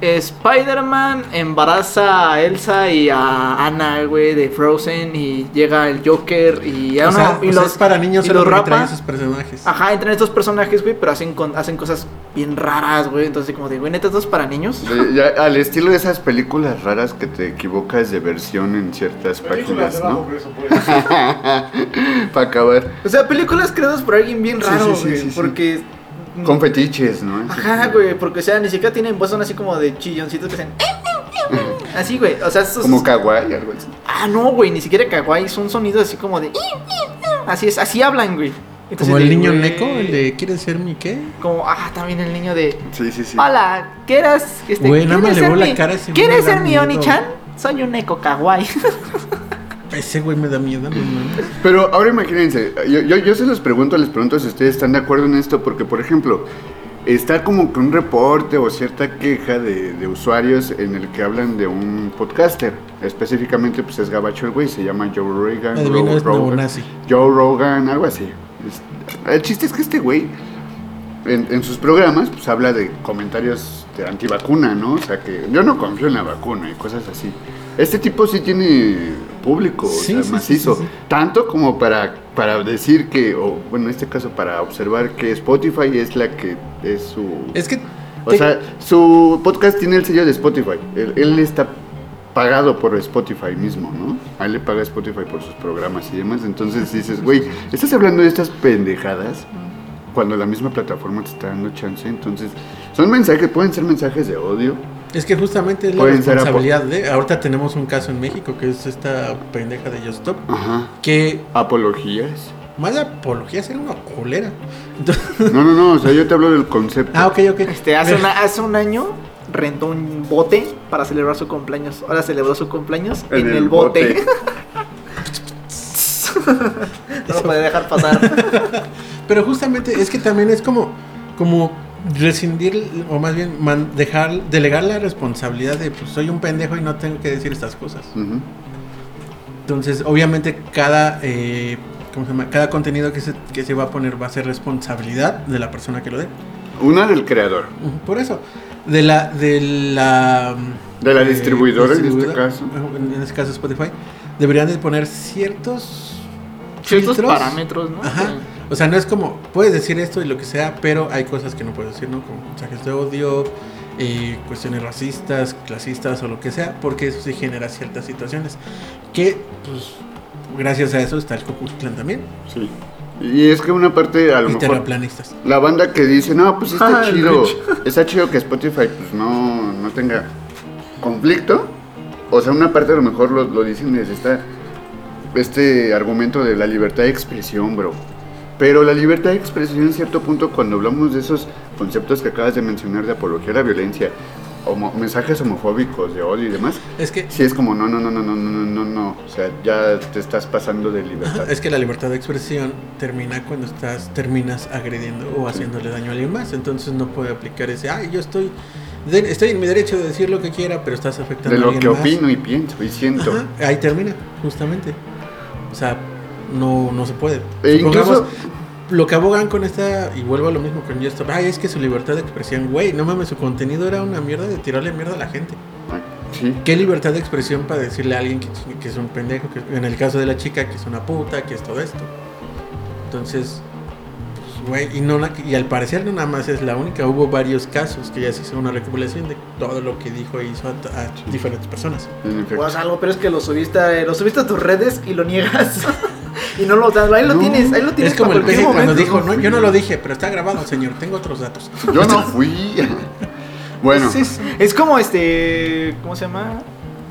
Spider-Man embaraza a Elsa y a Anna, güey, de Frozen. Y llega el Joker y, O ah, sea, y o sea, los es para niños y los rapa. esos personajes. Ajá, entran estos personajes, güey, pero hacen, con- hacen cosas bien raras, güey. Entonces, como de, güey, neta, esto es para niños. De- ya, al estilo de esas películas raras que te equivocas de versión en ciertas páginas, ¿no? Para acabar. O sea, películas creadas por alguien bien raro, sí, sí, güey. sí, sí. porque. Con fetiches, ¿no? Ajá, güey, porque, o sea, ni siquiera tienen voz, son así como de chilloncitos que hacen. Así, güey, o sea, esos. Como kawaii, algo así. Ah, no, güey, ni siquiera kawaii, son sonidos así como de. Así es, así hablan, güey. Entonces, Como el de, niño güey, Neko, el de ¿Quieres ser mi qué? Como, ah, también el niño de. Sí, sí, sí. Hola, ¿quieres. Este, Güey, nada más ¿quieres le ser veo la cara ese ¿Quieres me ser mi. Oni-chan? Soy un Neko kawaii. Ese güey me da miedo, no mames. Pero ahora imagínense, yo, yo, yo se los pregunto, les pregunto si ustedes están de acuerdo en esto, porque por ejemplo, está como que un reporte o cierta queja de, de usuarios en el que hablan de un podcaster, específicamente pues es gabacho el güey, se llama Joe Rogan. Ro- Rogan. Joe Rogan, algo así. Es- el chiste es que este güey en, en sus programas pues habla de comentarios de antivacuna, ¿no? O sea que yo no confío en la vacuna y cosas así. Este tipo sí tiene público, Sí, o sea, sí, macizo. sí. Tanto como para, para decir que, o bueno, en este caso para observar que Spotify es la que es su... Es que. o te- sea, su podcast tiene el sello de Spotify. Él, él está pagado por Spotify mismo, ¿no? A él le paga Spotify por sus programas y demás. Entonces dices, güey, estás hablando de estas pendejadas cuando la misma plataforma te está dando chance. Entonces, son mensajes, pueden ser mensajes de odio. Es que justamente es la ser responsabilidad de. Ahorita tenemos un caso en México que es esta pendeja de Just Stop. Ajá. Que Apologías. más de apología era una culera. Entonces- No, no, no, o sea, yo te hablo del concepto. ah, ok, ok. Este, hace, una- hace un año rentó un bote para celebrar su cumpleaños. Ahora celebró su cumpleaños en, el, bote. no lo puede dejar pasar. Pero justamente es que también es como, como rescindir, o más bien man- dejar, delegar la responsabilidad de, pues soy un pendejo y no tengo que decir estas cosas. Entonces, obviamente, cada, eh, ¿cómo se llama? Cada contenido que se, que se va a poner va a ser responsabilidad de la persona que lo dé. Una del creador. Por eso, de la, de la, De la eh, distribuidora, en este caso. En, en este caso Spotify, deberían de poner ciertos Ciertos filtros. parámetros, ¿no? Ajá. O sea, no es como, puedes decir esto y lo que sea, pero hay cosas que no puedes decir, ¿no? Como mensajes de odio, eh, cuestiones racistas, clasistas o lo que sea, porque eso sí genera ciertas situaciones. Que, pues, gracias a eso está el Ku también. Sí. Y es que una parte, a lo Y mejor, terraplanistas. la banda que dice, no, pues está Ah, chido, está chido que Spotify pues no, no tenga conflicto. O sea, una parte a lo mejor lo, lo dicen desde esta, este argumento de la libertad de expresión, bro. Pero la libertad de expresión en cierto punto, cuando hablamos de esos conceptos que acabas de mencionar de apología a la violencia, homo- mensajes homofóbicos, de odio y demás, Es que, sí es como, no, no, no, no, no, no, no, no, no. O sea, ya te estás pasando de libertad. es que la libertad de expresión termina cuando estás, terminas agrediendo o haciéndole daño a alguien más. Entonces no puede aplicar ese, ay, yo estoy, de- estoy en mi derecho de decir lo que quiera, pero estás afectando De a lo alguien que más. opino y pienso y siento. Ajá, ahí termina, justamente. O sea, no, no se puede. E incluso- lo que abogan con esta, y vuelvo a lo mismo con Stop, ay, es que su libertad de expresión, güey, no mames, su contenido era una mierda de tirarle mierda a la gente. Sí. ¿Qué libertad de expresión para decirle a alguien que, que es un pendejo, que en el caso de la chica, que es una puta, que es todo esto? Entonces, pues, güey, y, no, la- y al parecer no nada más es la única, hubo varios casos que ya se hizo una recopilación de todo lo que dijo e hizo a, a diferentes personas. Pues algo, pero es que lo subiste, lo subiste a tus redes y lo niegas. y no lo das. Ahí lo No, tienes, ahí lo tienes. Es como el peje cuando momento. dijo, no, yo no lo dije, pero está grabado, señor, tengo otros datos. Yo no fui. bueno, Sí, es, es como este. ¿Cómo se llama?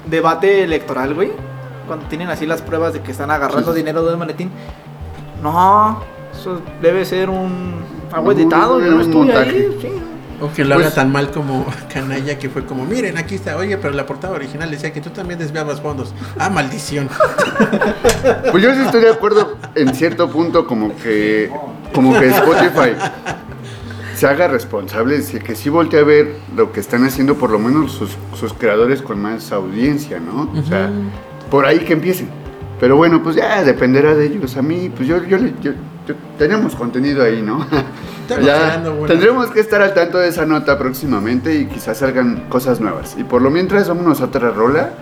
Debate electoral, güey. Cuando tienen así las pruebas de que están agarrando dinero de un maletín. No, Eso debe ser un algo editado, yo no un estuve ahí. sí. O que lo Pues- haga tan mal como Canalla, que fue como, miren, aquí está, oye, pero la portada original decía que tú también desviabas fondos. Ah, maldición. Pues yo sí estoy de acuerdo en cierto punto como que como que Spotify se haga responsable, de que sí voltee a ver lo que están haciendo por lo menos sus, sus creadores con más audiencia, ¿no? O sea, por ahí que empiecen. Pero bueno, pues ya dependerá de ellos. A mí, pues yo, yo- yo- tenemos contenido ahí, ¿no? Ya tendremos que estar al tanto de esa nota próximamente y quizás salgan cosas nuevas. Y por lo mientras, vámonos a otra rola.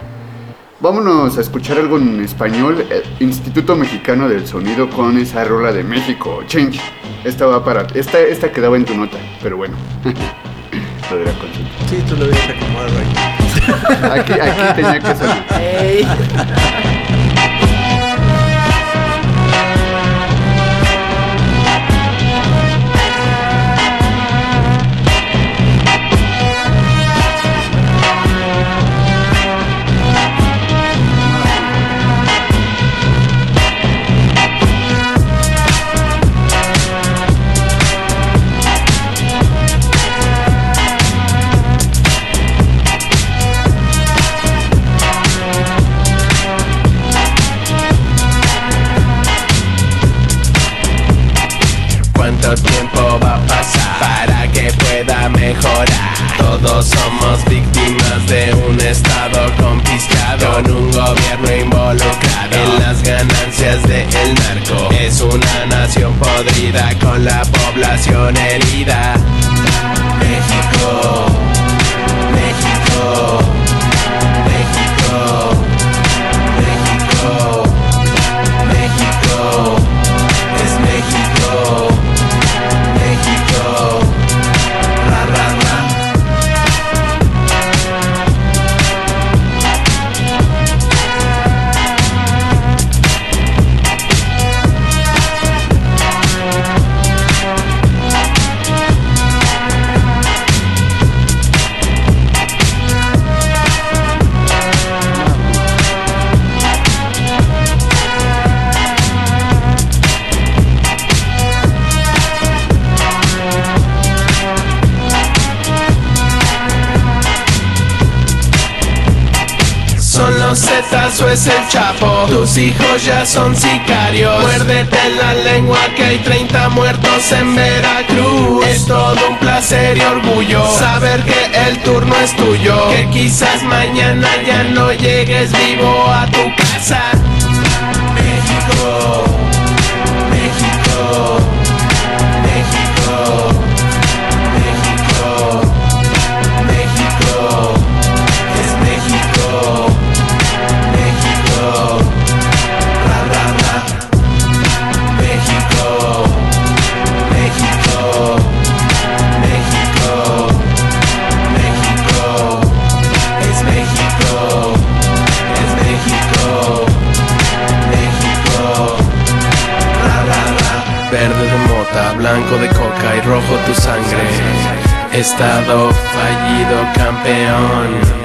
Vámonos a escuchar algo en español. eh, Instituto Mexicano del Sonido con esa rola de México, Change. Esta va para. Esta, esta quedaba en tu nota, pero bueno. Lo de la consulta. Sí, tú lo hubieras acomodado ahí. Aquí, aquí tenía que salir. Todos somos víctimas de un estado confiscado Con un gobierno involucrado. En las ganancias del narco Es una nación podrida con la población herida. México, Zetas o es el Chapo. Tus hijos ya son sicarios. Muérdete la lengua que hay 30 muertos en Veracruz. Es todo un placer y orgullo Saber que el turno es tuyo. Que quizás mañana ya no llegues vivo a tu casa Blanco de coca y rojo tu sangre. Estado fallido campeón.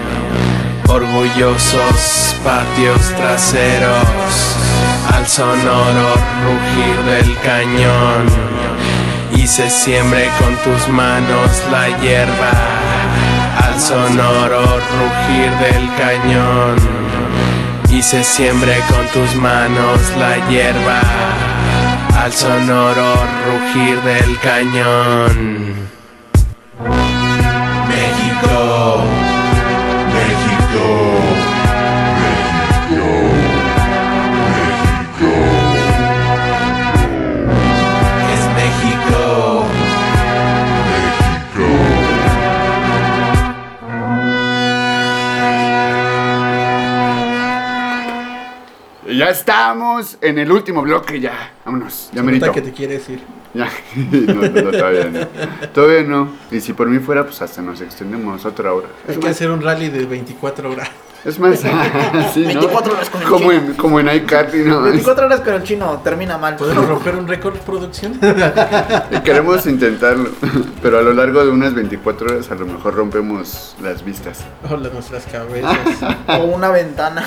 Orgullosos patios traseros, al sonoro rugir del cañón. Y se siembre con tus manos la hierba, al sonoro rugir del cañón. Y se siembre con tus manos la hierba, al sonoro rugir del cañón. Ya estamos en el último bloque, ya. Vámonos, ya merito. que te quieres ir. Ya, no, no, no, todavía no. Todavía no. Y si por mí fuera, pues hasta nos extendemos otra hora. Hay Es que más, hacer un rally de 24 horas. es más sí, ¿no? 24 horas con el como chino. en, como en iCarly, ¿no? 24 horas con el chino termina mal. ¿Podemos romper un récord producción? Y queremos intentarlo, pero a lo largo de unas 24 horas a lo mejor rompemos las vistas. Hola, nuestras cabezas. O una ventana.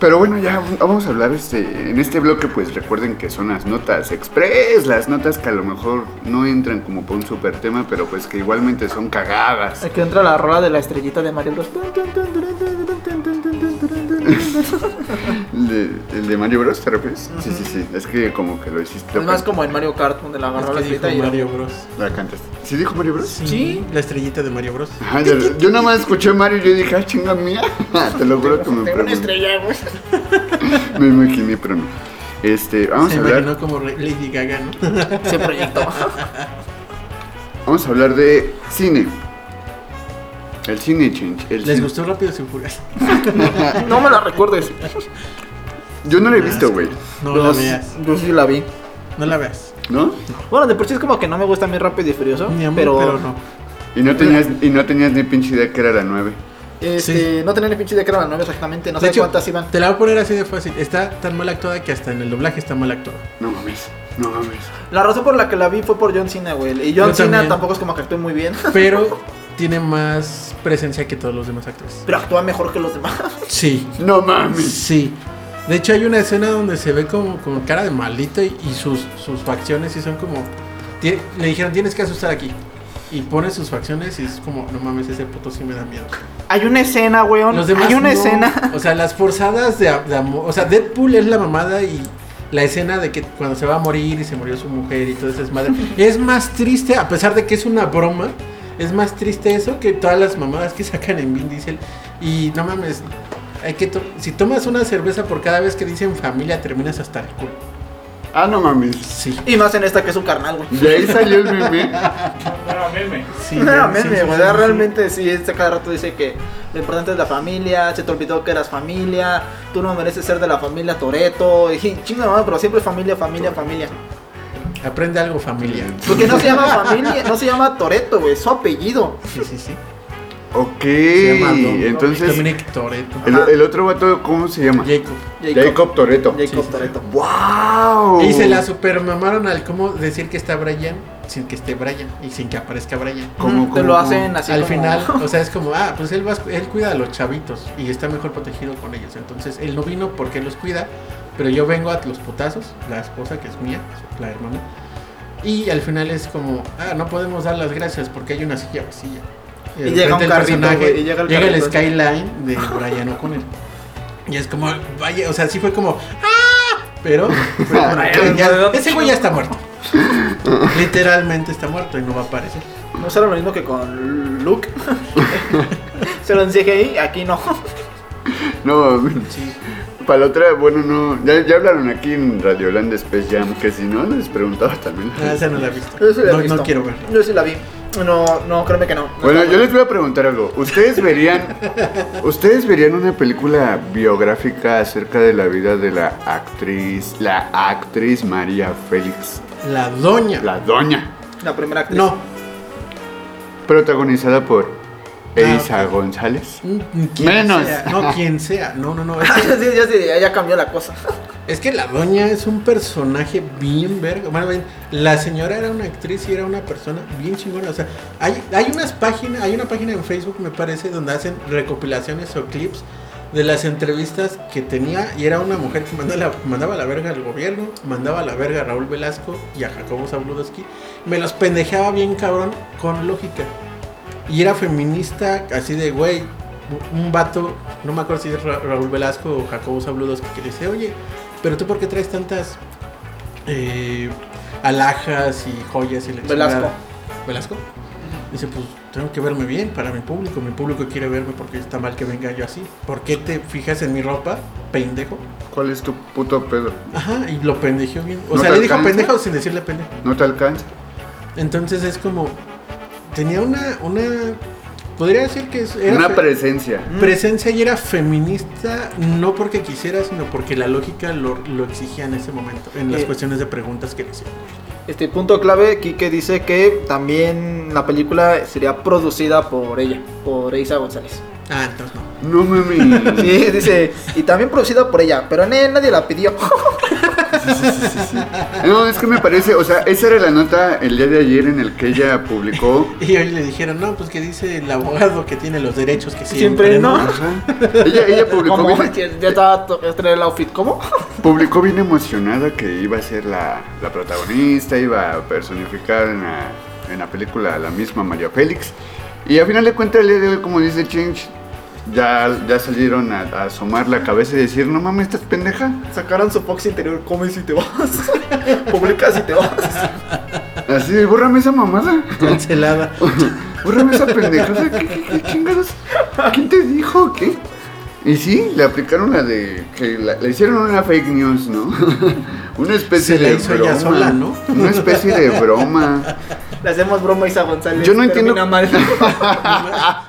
Pero bueno, ya vamos a hablar este, en este bloque, pues recuerden que son las notas express, las notas que a lo mejor no entran como por un super tema, pero pues que igualmente son cagadas. Aquí entra la rola de la estrellita de Mario Bros. ¿El de, el de Mario Bros, te refieres? Sí, sí, sí, es que como que lo hiciste. Es más como en Mario Kart, donde la agarró la Es que estrellita dijo y Mario Bros. La cantaste. ¿Sí dijo Mario Bros? Sí, la estrellita de Mario Bros. Ajá, yo, yo nada más escuché Mario y yo dije, ah, chinga mía. Te lo juro que me Tengo una estrella, güey. Me imaginé, pero no. Este, vamos Se a hablar. imaginó como Lady Gaga, ¿no? Se proyectó. Vamos a hablar de cine. El cine change. El ¿Les cine- gustó Rápido sin Furias? No me la recuerdes. Yo no lo he visto, güey. No la sí- veas. Yo sí la vi. No la veas. ¿No? Bueno, de por sí es como que no me gusta muy rápido y furioso. Ni a mí, pero, pero no. Y no tenías, y no tenías ni pinche idea que era la 9. Este, no tenía ni pinche idea que eran las nueve exactamente. No sé cuántas iban. Te la voy a poner así de fácil. Está tan mal actuada que hasta en el doblaje está mal actuada. No mames, no mames. La razón por la que la vi fue por John Cena, güey. Y John Yo Cena también. tampoco es como que actúe muy bien. Pero tiene más presencia que todos los demás actores. Pero actúa mejor que los demás. Sí, No mames. sí. De hecho hay una escena donde se ve como, como cara de maldito y, y sus, sus facciones y son como... tie- le dijeron, tienes que asustar aquí. Y pone sus facciones y es como, no mames, ese puto sí me da miedo. Hay una escena, güey. Los demás Hay una no. escena. O sea, las forzadas de, de amor. O sea, Deadpool es la mamada y la escena de que cuando se va a morir y se murió su mujer y todo eso es madre. Es más triste, a pesar de que es una broma. Es más triste eso que todas las mamadas que sacan en Vin Diesel. Y no mames. Hay que to- si tomas una cerveza por cada vez que dicen familia, terminas hasta el culo. Ah, no mames. Sí. Y más en esta que es un carnal, güey. De ahí salió el meme. Sí, No, sí, meme, sí, güey, sí, sí. realmente sí, este cada rato dice que lo importante es la familia, se te olvidó que eras familia, tú no mereces ser de la familia Toreto, y chinga mamá, pero siempre familia, familia, familia. Aprende algo familia. Porque no se llama familia, no se llama Toreto, güey, es su apellido. Sí, sí, sí. Ok. Se llama Dom- Entonces, Dominic Toretto. el, el otro vato, ¿cómo se llama? Jacob. Jacob Toreto. Jacob Sí, sí. Toretto. ¡Wow! Y se la super mamaron al cómo decir que está Brian sin que esté Brian y sin que aparezca Brian. ¿Cómo, Te cómo, lo cómo? hacen así al como- final, o sea, es como, ah, pues él, va, él cuida a los chavitos y está mejor protegido con ellos. Entonces, él no vino porque él los cuida, pero yo vengo a los putazos, la esposa que es mía, la hermana. Y al final es como, ah, no podemos dar las gracias porque hay una silla vacía. Y de llega un el carrito, y llega el carrito. skyline de Brian O'Connor. Y es como, vaya, o sea, sí fue como, ¡ah! Pero, pero bueno, Brian, ya- ¿de dónde ese güey ya está muerto. Literalmente está muerto y no va a aparecer. No será lo mismo que con Luke. se lo enseñé ahí, aquí no. No, Sí. Para la otra, bueno, no. Ya, ya hablaron aquí en Radio Land Space Jam que si no, les preguntaba también. Ah, esa no la he visto. Yo sí la he no, visto. no quiero verla. Yo sí la vi. No, no, créeme que no. No Bueno, yo les voy a preguntar algo. ¿Ustedes verían, ustedes verían una película biográfica acerca de la vida de la actriz, la actriz María Félix, La doña. la doña, La primera actriz. No. protagonizada por Ah, Eiza González? Menos. sea. No, quien sea. No, no, no. Es sí, que, ya, sí, ya cambió la cosa. es que la doña es un personaje bien verga. Bueno, bien, la señora era una actriz y era una persona bien chingona. O sea, hay, hay unas páginas, hay una página en Facebook, me parece, donde hacen recopilaciones o clips de las entrevistas que tenía y era una mujer que mandaba la, mandaba la verga al gobierno, mandaba la verga a Raúl Velasco y a Jacobo Zabludowski. Me los pendejeaba bien cabrón con lógica. Y era feminista, así de, güey, un vato, no me acuerdo si es Ra- Raúl Velasco o Jacobo Zabludos, que dice, oye, pero tú por qué traes tantas eh, alhajas y joyas y la Velasco. chingada?" Velasco. Dice, pues tengo que verme bien para mi público. Mi público quiere verme porque está mal que venga yo así. ¿Por qué te fijas en mi ropa, pendejo? ¿Cuál es tu puto pedo? Ajá, y lo pendejeó bien. O ¿No sea, le dijo pendejo sin decirle pendejo. ¿No te alcanza? Entonces es como. Tenía una. una podría decir que es- era Una presencia. presencia y era feminista, no porque quisiera, sino porque la lógica lo, lo exigía en ese momento, en las Eh. cuestiones de preguntas que le hacían. Este punto clave, Kike dice que también la película sería producida por ella, por Isa González. Ah, entonces no. No mames. Sí, dice, y también producida por ella, pero na- nadie la pidió. No, es que me parece, o sea, esa era la nota el día de ayer en el que ella publicó. Y hoy le dijeron, no, pues que dice el abogado que tiene los derechos que Siempre, siempre, ¿no? Ajá. Ella, ella publicó, ¿Cómo? bien, Ya estaba traía el outfit. ¿Cómo? publicó bien emocionada que iba a ser la, la protagonista, iba a personificar en la, en la película a la misma María Félix. Y al final de cuentas, el día de hoy, como dice Change, ya, ya salieron a, a asomar la cabeza y decir, no mames, estás pendeja. Sacaron su box interior. Come si te vas. Publica si te vas. Así de, bórrame esa mamada. cancelada. Bórrame esa pendejada. ¿Qué, qué, qué chingados? ¿Quién te dijo qué? Y sí, le aplicaron la de. que la, le hicieron una fake news, ¿no? Una especie Se la de hizo broma. ella sola, ¿no? Una especie de broma. Le hacemos broma a Isa González. Yo no entiendo- mal.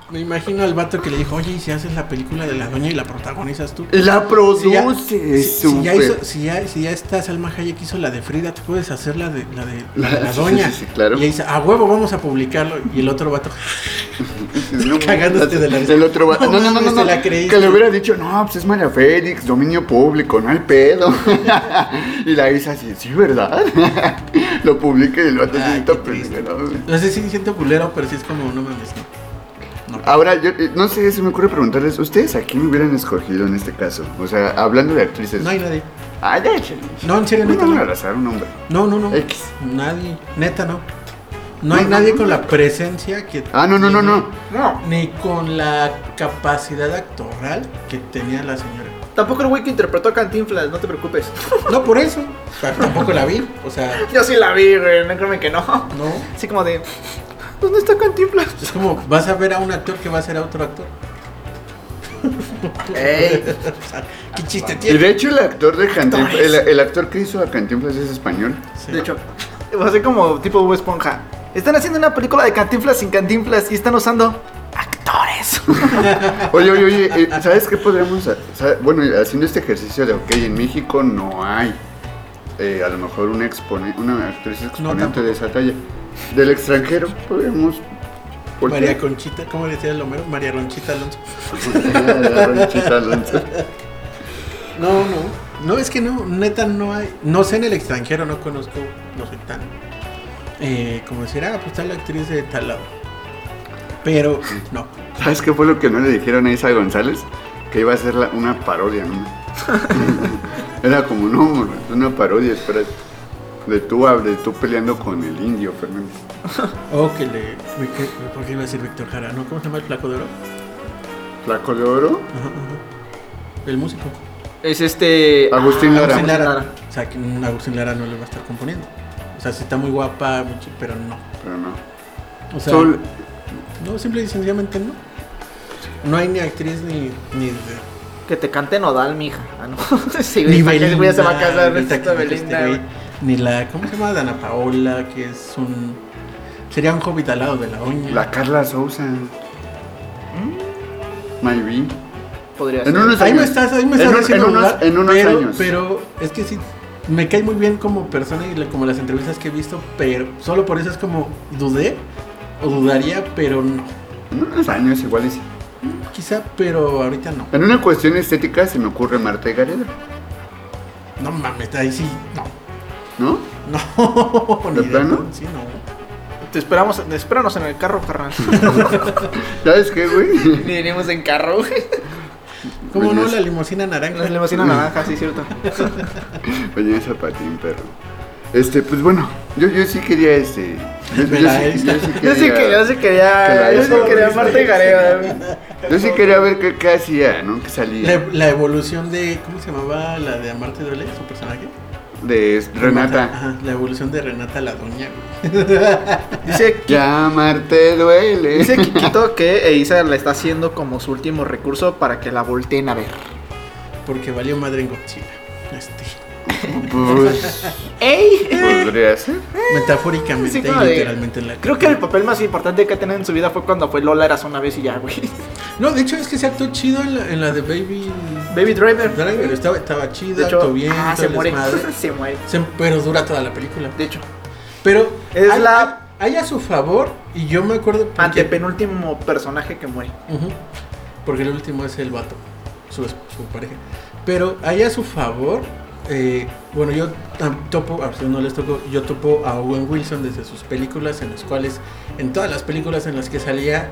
Me imagino al vato que le dijo, oye, ¿y si haces la película de la doña y la protagonizas tú? La Si ya, produce. si- si ya hizo- si ya- si ya está Salma Hayek hizo la de Frida, tú puedes hacer la de la, de, La- de doña. sí, sí, claro. Y dice, a huevo, vamos a publicarlo. Y el otro vato, No, cagándote de la risa. El otro va- No No, no, no, no. mames, no, te la creíste. Que le hubiera dicho, no, pues es María Félix, dominio público, no hay pedo. y la Isa así, sí, ¿verdad? Lo publica y lo hace está triste. pendejo, ¿no? no sé si siento culero, pero sí es como, no mames, no. Ahora, yo eh, no sé, se me ocurre preguntarles, ¿ustedes a quién hubieran escogido en este caso? O sea, hablando de actrices. No hay nadie. Ah, ya. No, en serio, No neta, van a no. abrazar un hombre. No, no, no. X. Nadie, neta, no. No hay No, nadie no, con no. la presencia que. Ah, no, no, no, no. No. Ni con la capacidad actoral que tenía la señora. Tampoco el güey que interpretó a Cantinflas, no te preocupes. No por eso. o sea, tampoco la vi. O sea, Yo sí la vi, güey. No créeme que no. no. Así como de. ¿Dónde está Cantinflas? Es como, vas a ver a un actor que va a ser a otro actor. Ey. O sea, ¿Qué chiste Y tiene? de hecho el actor de Cantinflas, el, el actor que hizo a Cantinflas es español. Sí. De hecho, va a ser como tipo Bob Esponja. Están haciendo una película de Cantinflas sin Cantinflas y están usando actores. Oye, oye, oye, eh, ¿sabes qué podríamos hacer? Bueno, haciendo este ejercicio de, ok, en México no hay eh, a lo mejor un expone, una actriz exponente de esa talla. Del extranjero podríamos... María Conchita, ¿cómo decía el Homero? María Ronchita Alonso. Ronchita Alonso. No, no. No, es que no, neta no hay. No sé en el extranjero, no conozco, no soy tan. Eh, como decir, ah, pues está la actriz de tal lado. Pero, no. ¿Sabes qué fue lo que no le dijeron a Isa González? Que iba a ser la- una parodia, ¿no? Era como, no, una parodia, espera. De tú, de tú peleando con el indio, Fernando. O que le. ¿Por qué iba a decir Víctor Jara? ¿No? ¿Cómo se llama el flaco de oro? Flaco de oro, Ajá, ajá. El músico. Es este. Agustín Lara. Agustín Lara. Lara. O sea, que Agustín Lara no le va a estar componiendo. O sea, sí está muy guapa, pero no. pero no. O sea, Sol- no, simple y sencillamente no. No hay ni actriz ni. ni de- Que te cante Nodal, mija. Ah, no. sí, ni. Belinda. Se va a casar. Esta que Belinda, este. Ni la. ¿Cómo se llama? Dana Paola, que es un. Sería un hobbit al lado de la uña. La Carla Sousa. Maybe. Podría En ser. unos Ahí me años. estás, ahí me En estás un- haciendo en unos- en unos pero, años. Pero es que sí, me cae muy bien como persona y como las entrevistas que he visto, pero solo por eso es como dudé o dudaría, pero no. En unos años igual. Quizá, pero ahorita no. En una cuestión estética se me ocurre Marta y Gareda, No mames, ahí sí, no. ¿no? No, ¿De plano? Sí, no. Te esperamos, espéranos en el carro, carnal. ¿Sabes qué, güey? Ni venimos en carro, güey. ¿Cómo no? La limusina naranja. La limusina naranja, sí, cierto. Venía zapatín, perro. Este, pues bueno, yo, yo sí quería este. Yo, sí, quería, yo sí que quería, yo sí quería Marta y yo sí quería ver qué, qué hacía, ¿no? Que salía. La, la evolución de. ¿Cómo se llamaba la de Amarte Duele? ¿Su personaje? De Renata. Ajá, la evolución de Renata la doña. Dice, Llamarte duele. dice Kikito que Isa la está haciendo como su último recurso para que la volteen a ver. Porque valió madre en Godzilla. Este. Pues, ¡Ey! podría ser. Metafóricamente Sí, y como de- literalmente en la Creo que el papel más importante que ha tenido en su vida fue cuando fue Lola Eras una vez y ya, güey. No, de hecho es que se actuó chido en la, en la de Baby Baby Driver. Driver. Estaba, estaba chido, De actuó bien, ah, todo se el muere. desmadre. se muere. Se- pero dura toda la película. De hecho, Pero Es hay, la- hay- hay a su favor, y yo me acuerdo. porque- antepenúltimo personaje que muere. Ujú. Porque el último es el vato, su, su pareja. Pero hay a su favor eh, bueno, yo topo, a ustedes no les yo topo a Owen Wilson desde sus películas, en las cuales, en todas las películas en las que salía,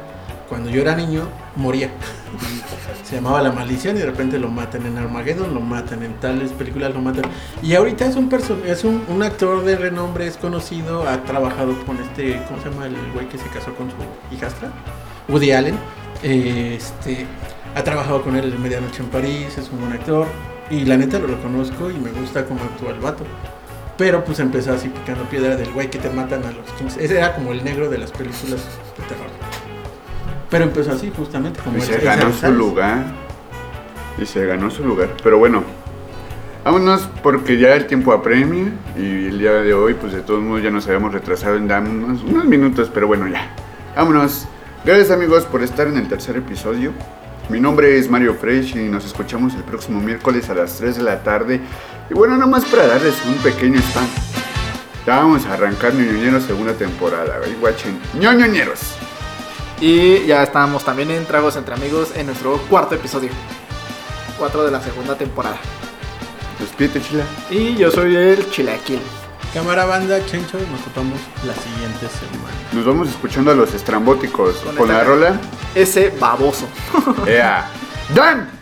cuando yo era niño, moría. Se llamaba La Maldición y de repente lo matan en Armageddon, lo matan en tales películas, lo matan. Y ahorita es un es un, actor de renombre, es conocido, ha trabajado con este, ¿cómo se llama el güey que se casó con su hijastra? Woody Allen. Este, ha trabajado con él en Medianoche en París, es un buen actor. Y la neta lo reconozco y me gusta cómo actúa el vato. Pero pues empezó así picando piedra del güey que te matan a los 15. Ese era como el negro de las películas de terror. Pero empezó así justamente como Y se ganó su lugar. Y se ganó su lugar. Pero bueno, vámonos porque ya el tiempo apremia. Y el día de hoy, pues de todos modos ya nos habíamos retrasado en unos, unos minutos. Pero bueno, ya. Vámonos. Gracias amigos por estar en el tercer episodio. Mi nombre es Mario Fresh y nos escuchamos el próximo miércoles a las 3 de la tarde. Y bueno, nada más para darles un pequeño spam. Ya vamos a arrancar ñoñoñeros segunda temporada. Ahí ñoñoñeros. Y ya estamos también en Tragos entre Amigos en nuestro cuarto episodio. Cuatro de la segunda temporada. Despídete, chila. Y yo soy el Chilaquil. Cámara banda, Chencho, nos topamos la siguiente semana. Nos vamos escuchando a los estrambóticos Con con, la rola. Ese baboso. ¡Ea! ¡Dan!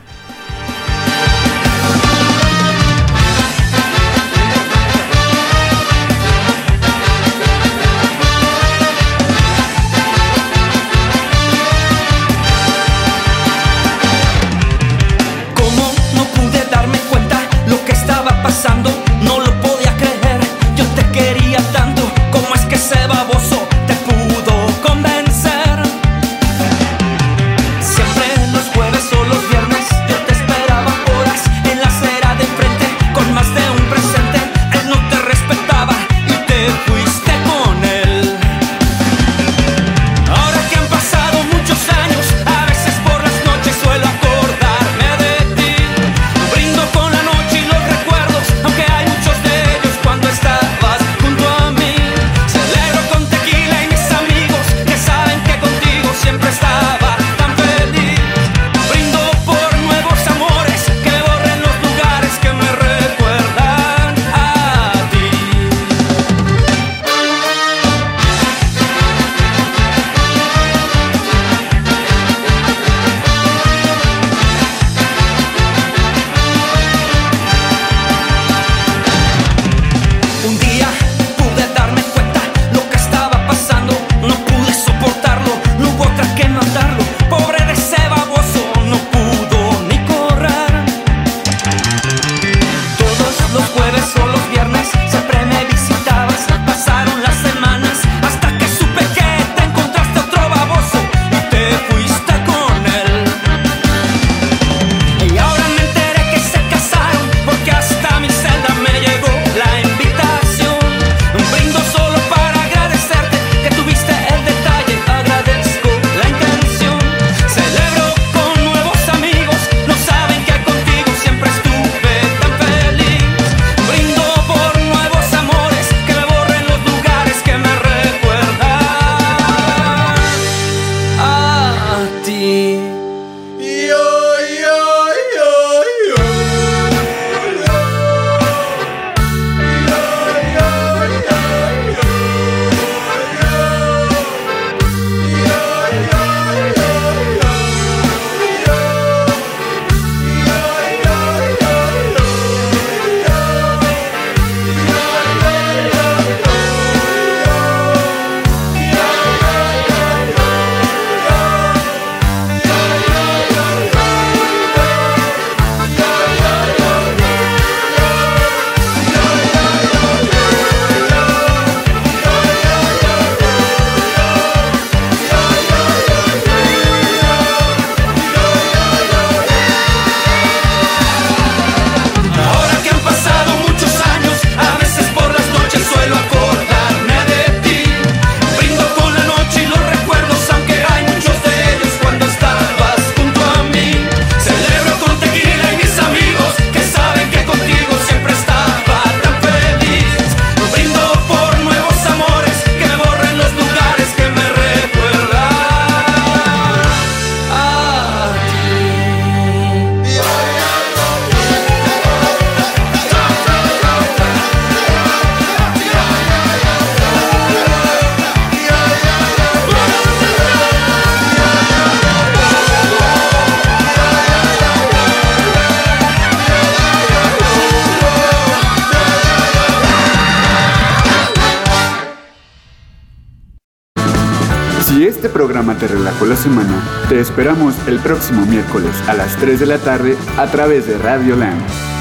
Te relajó la semana, te esperamos el próximo miércoles a las 3 de la tarde a través de Radio Land.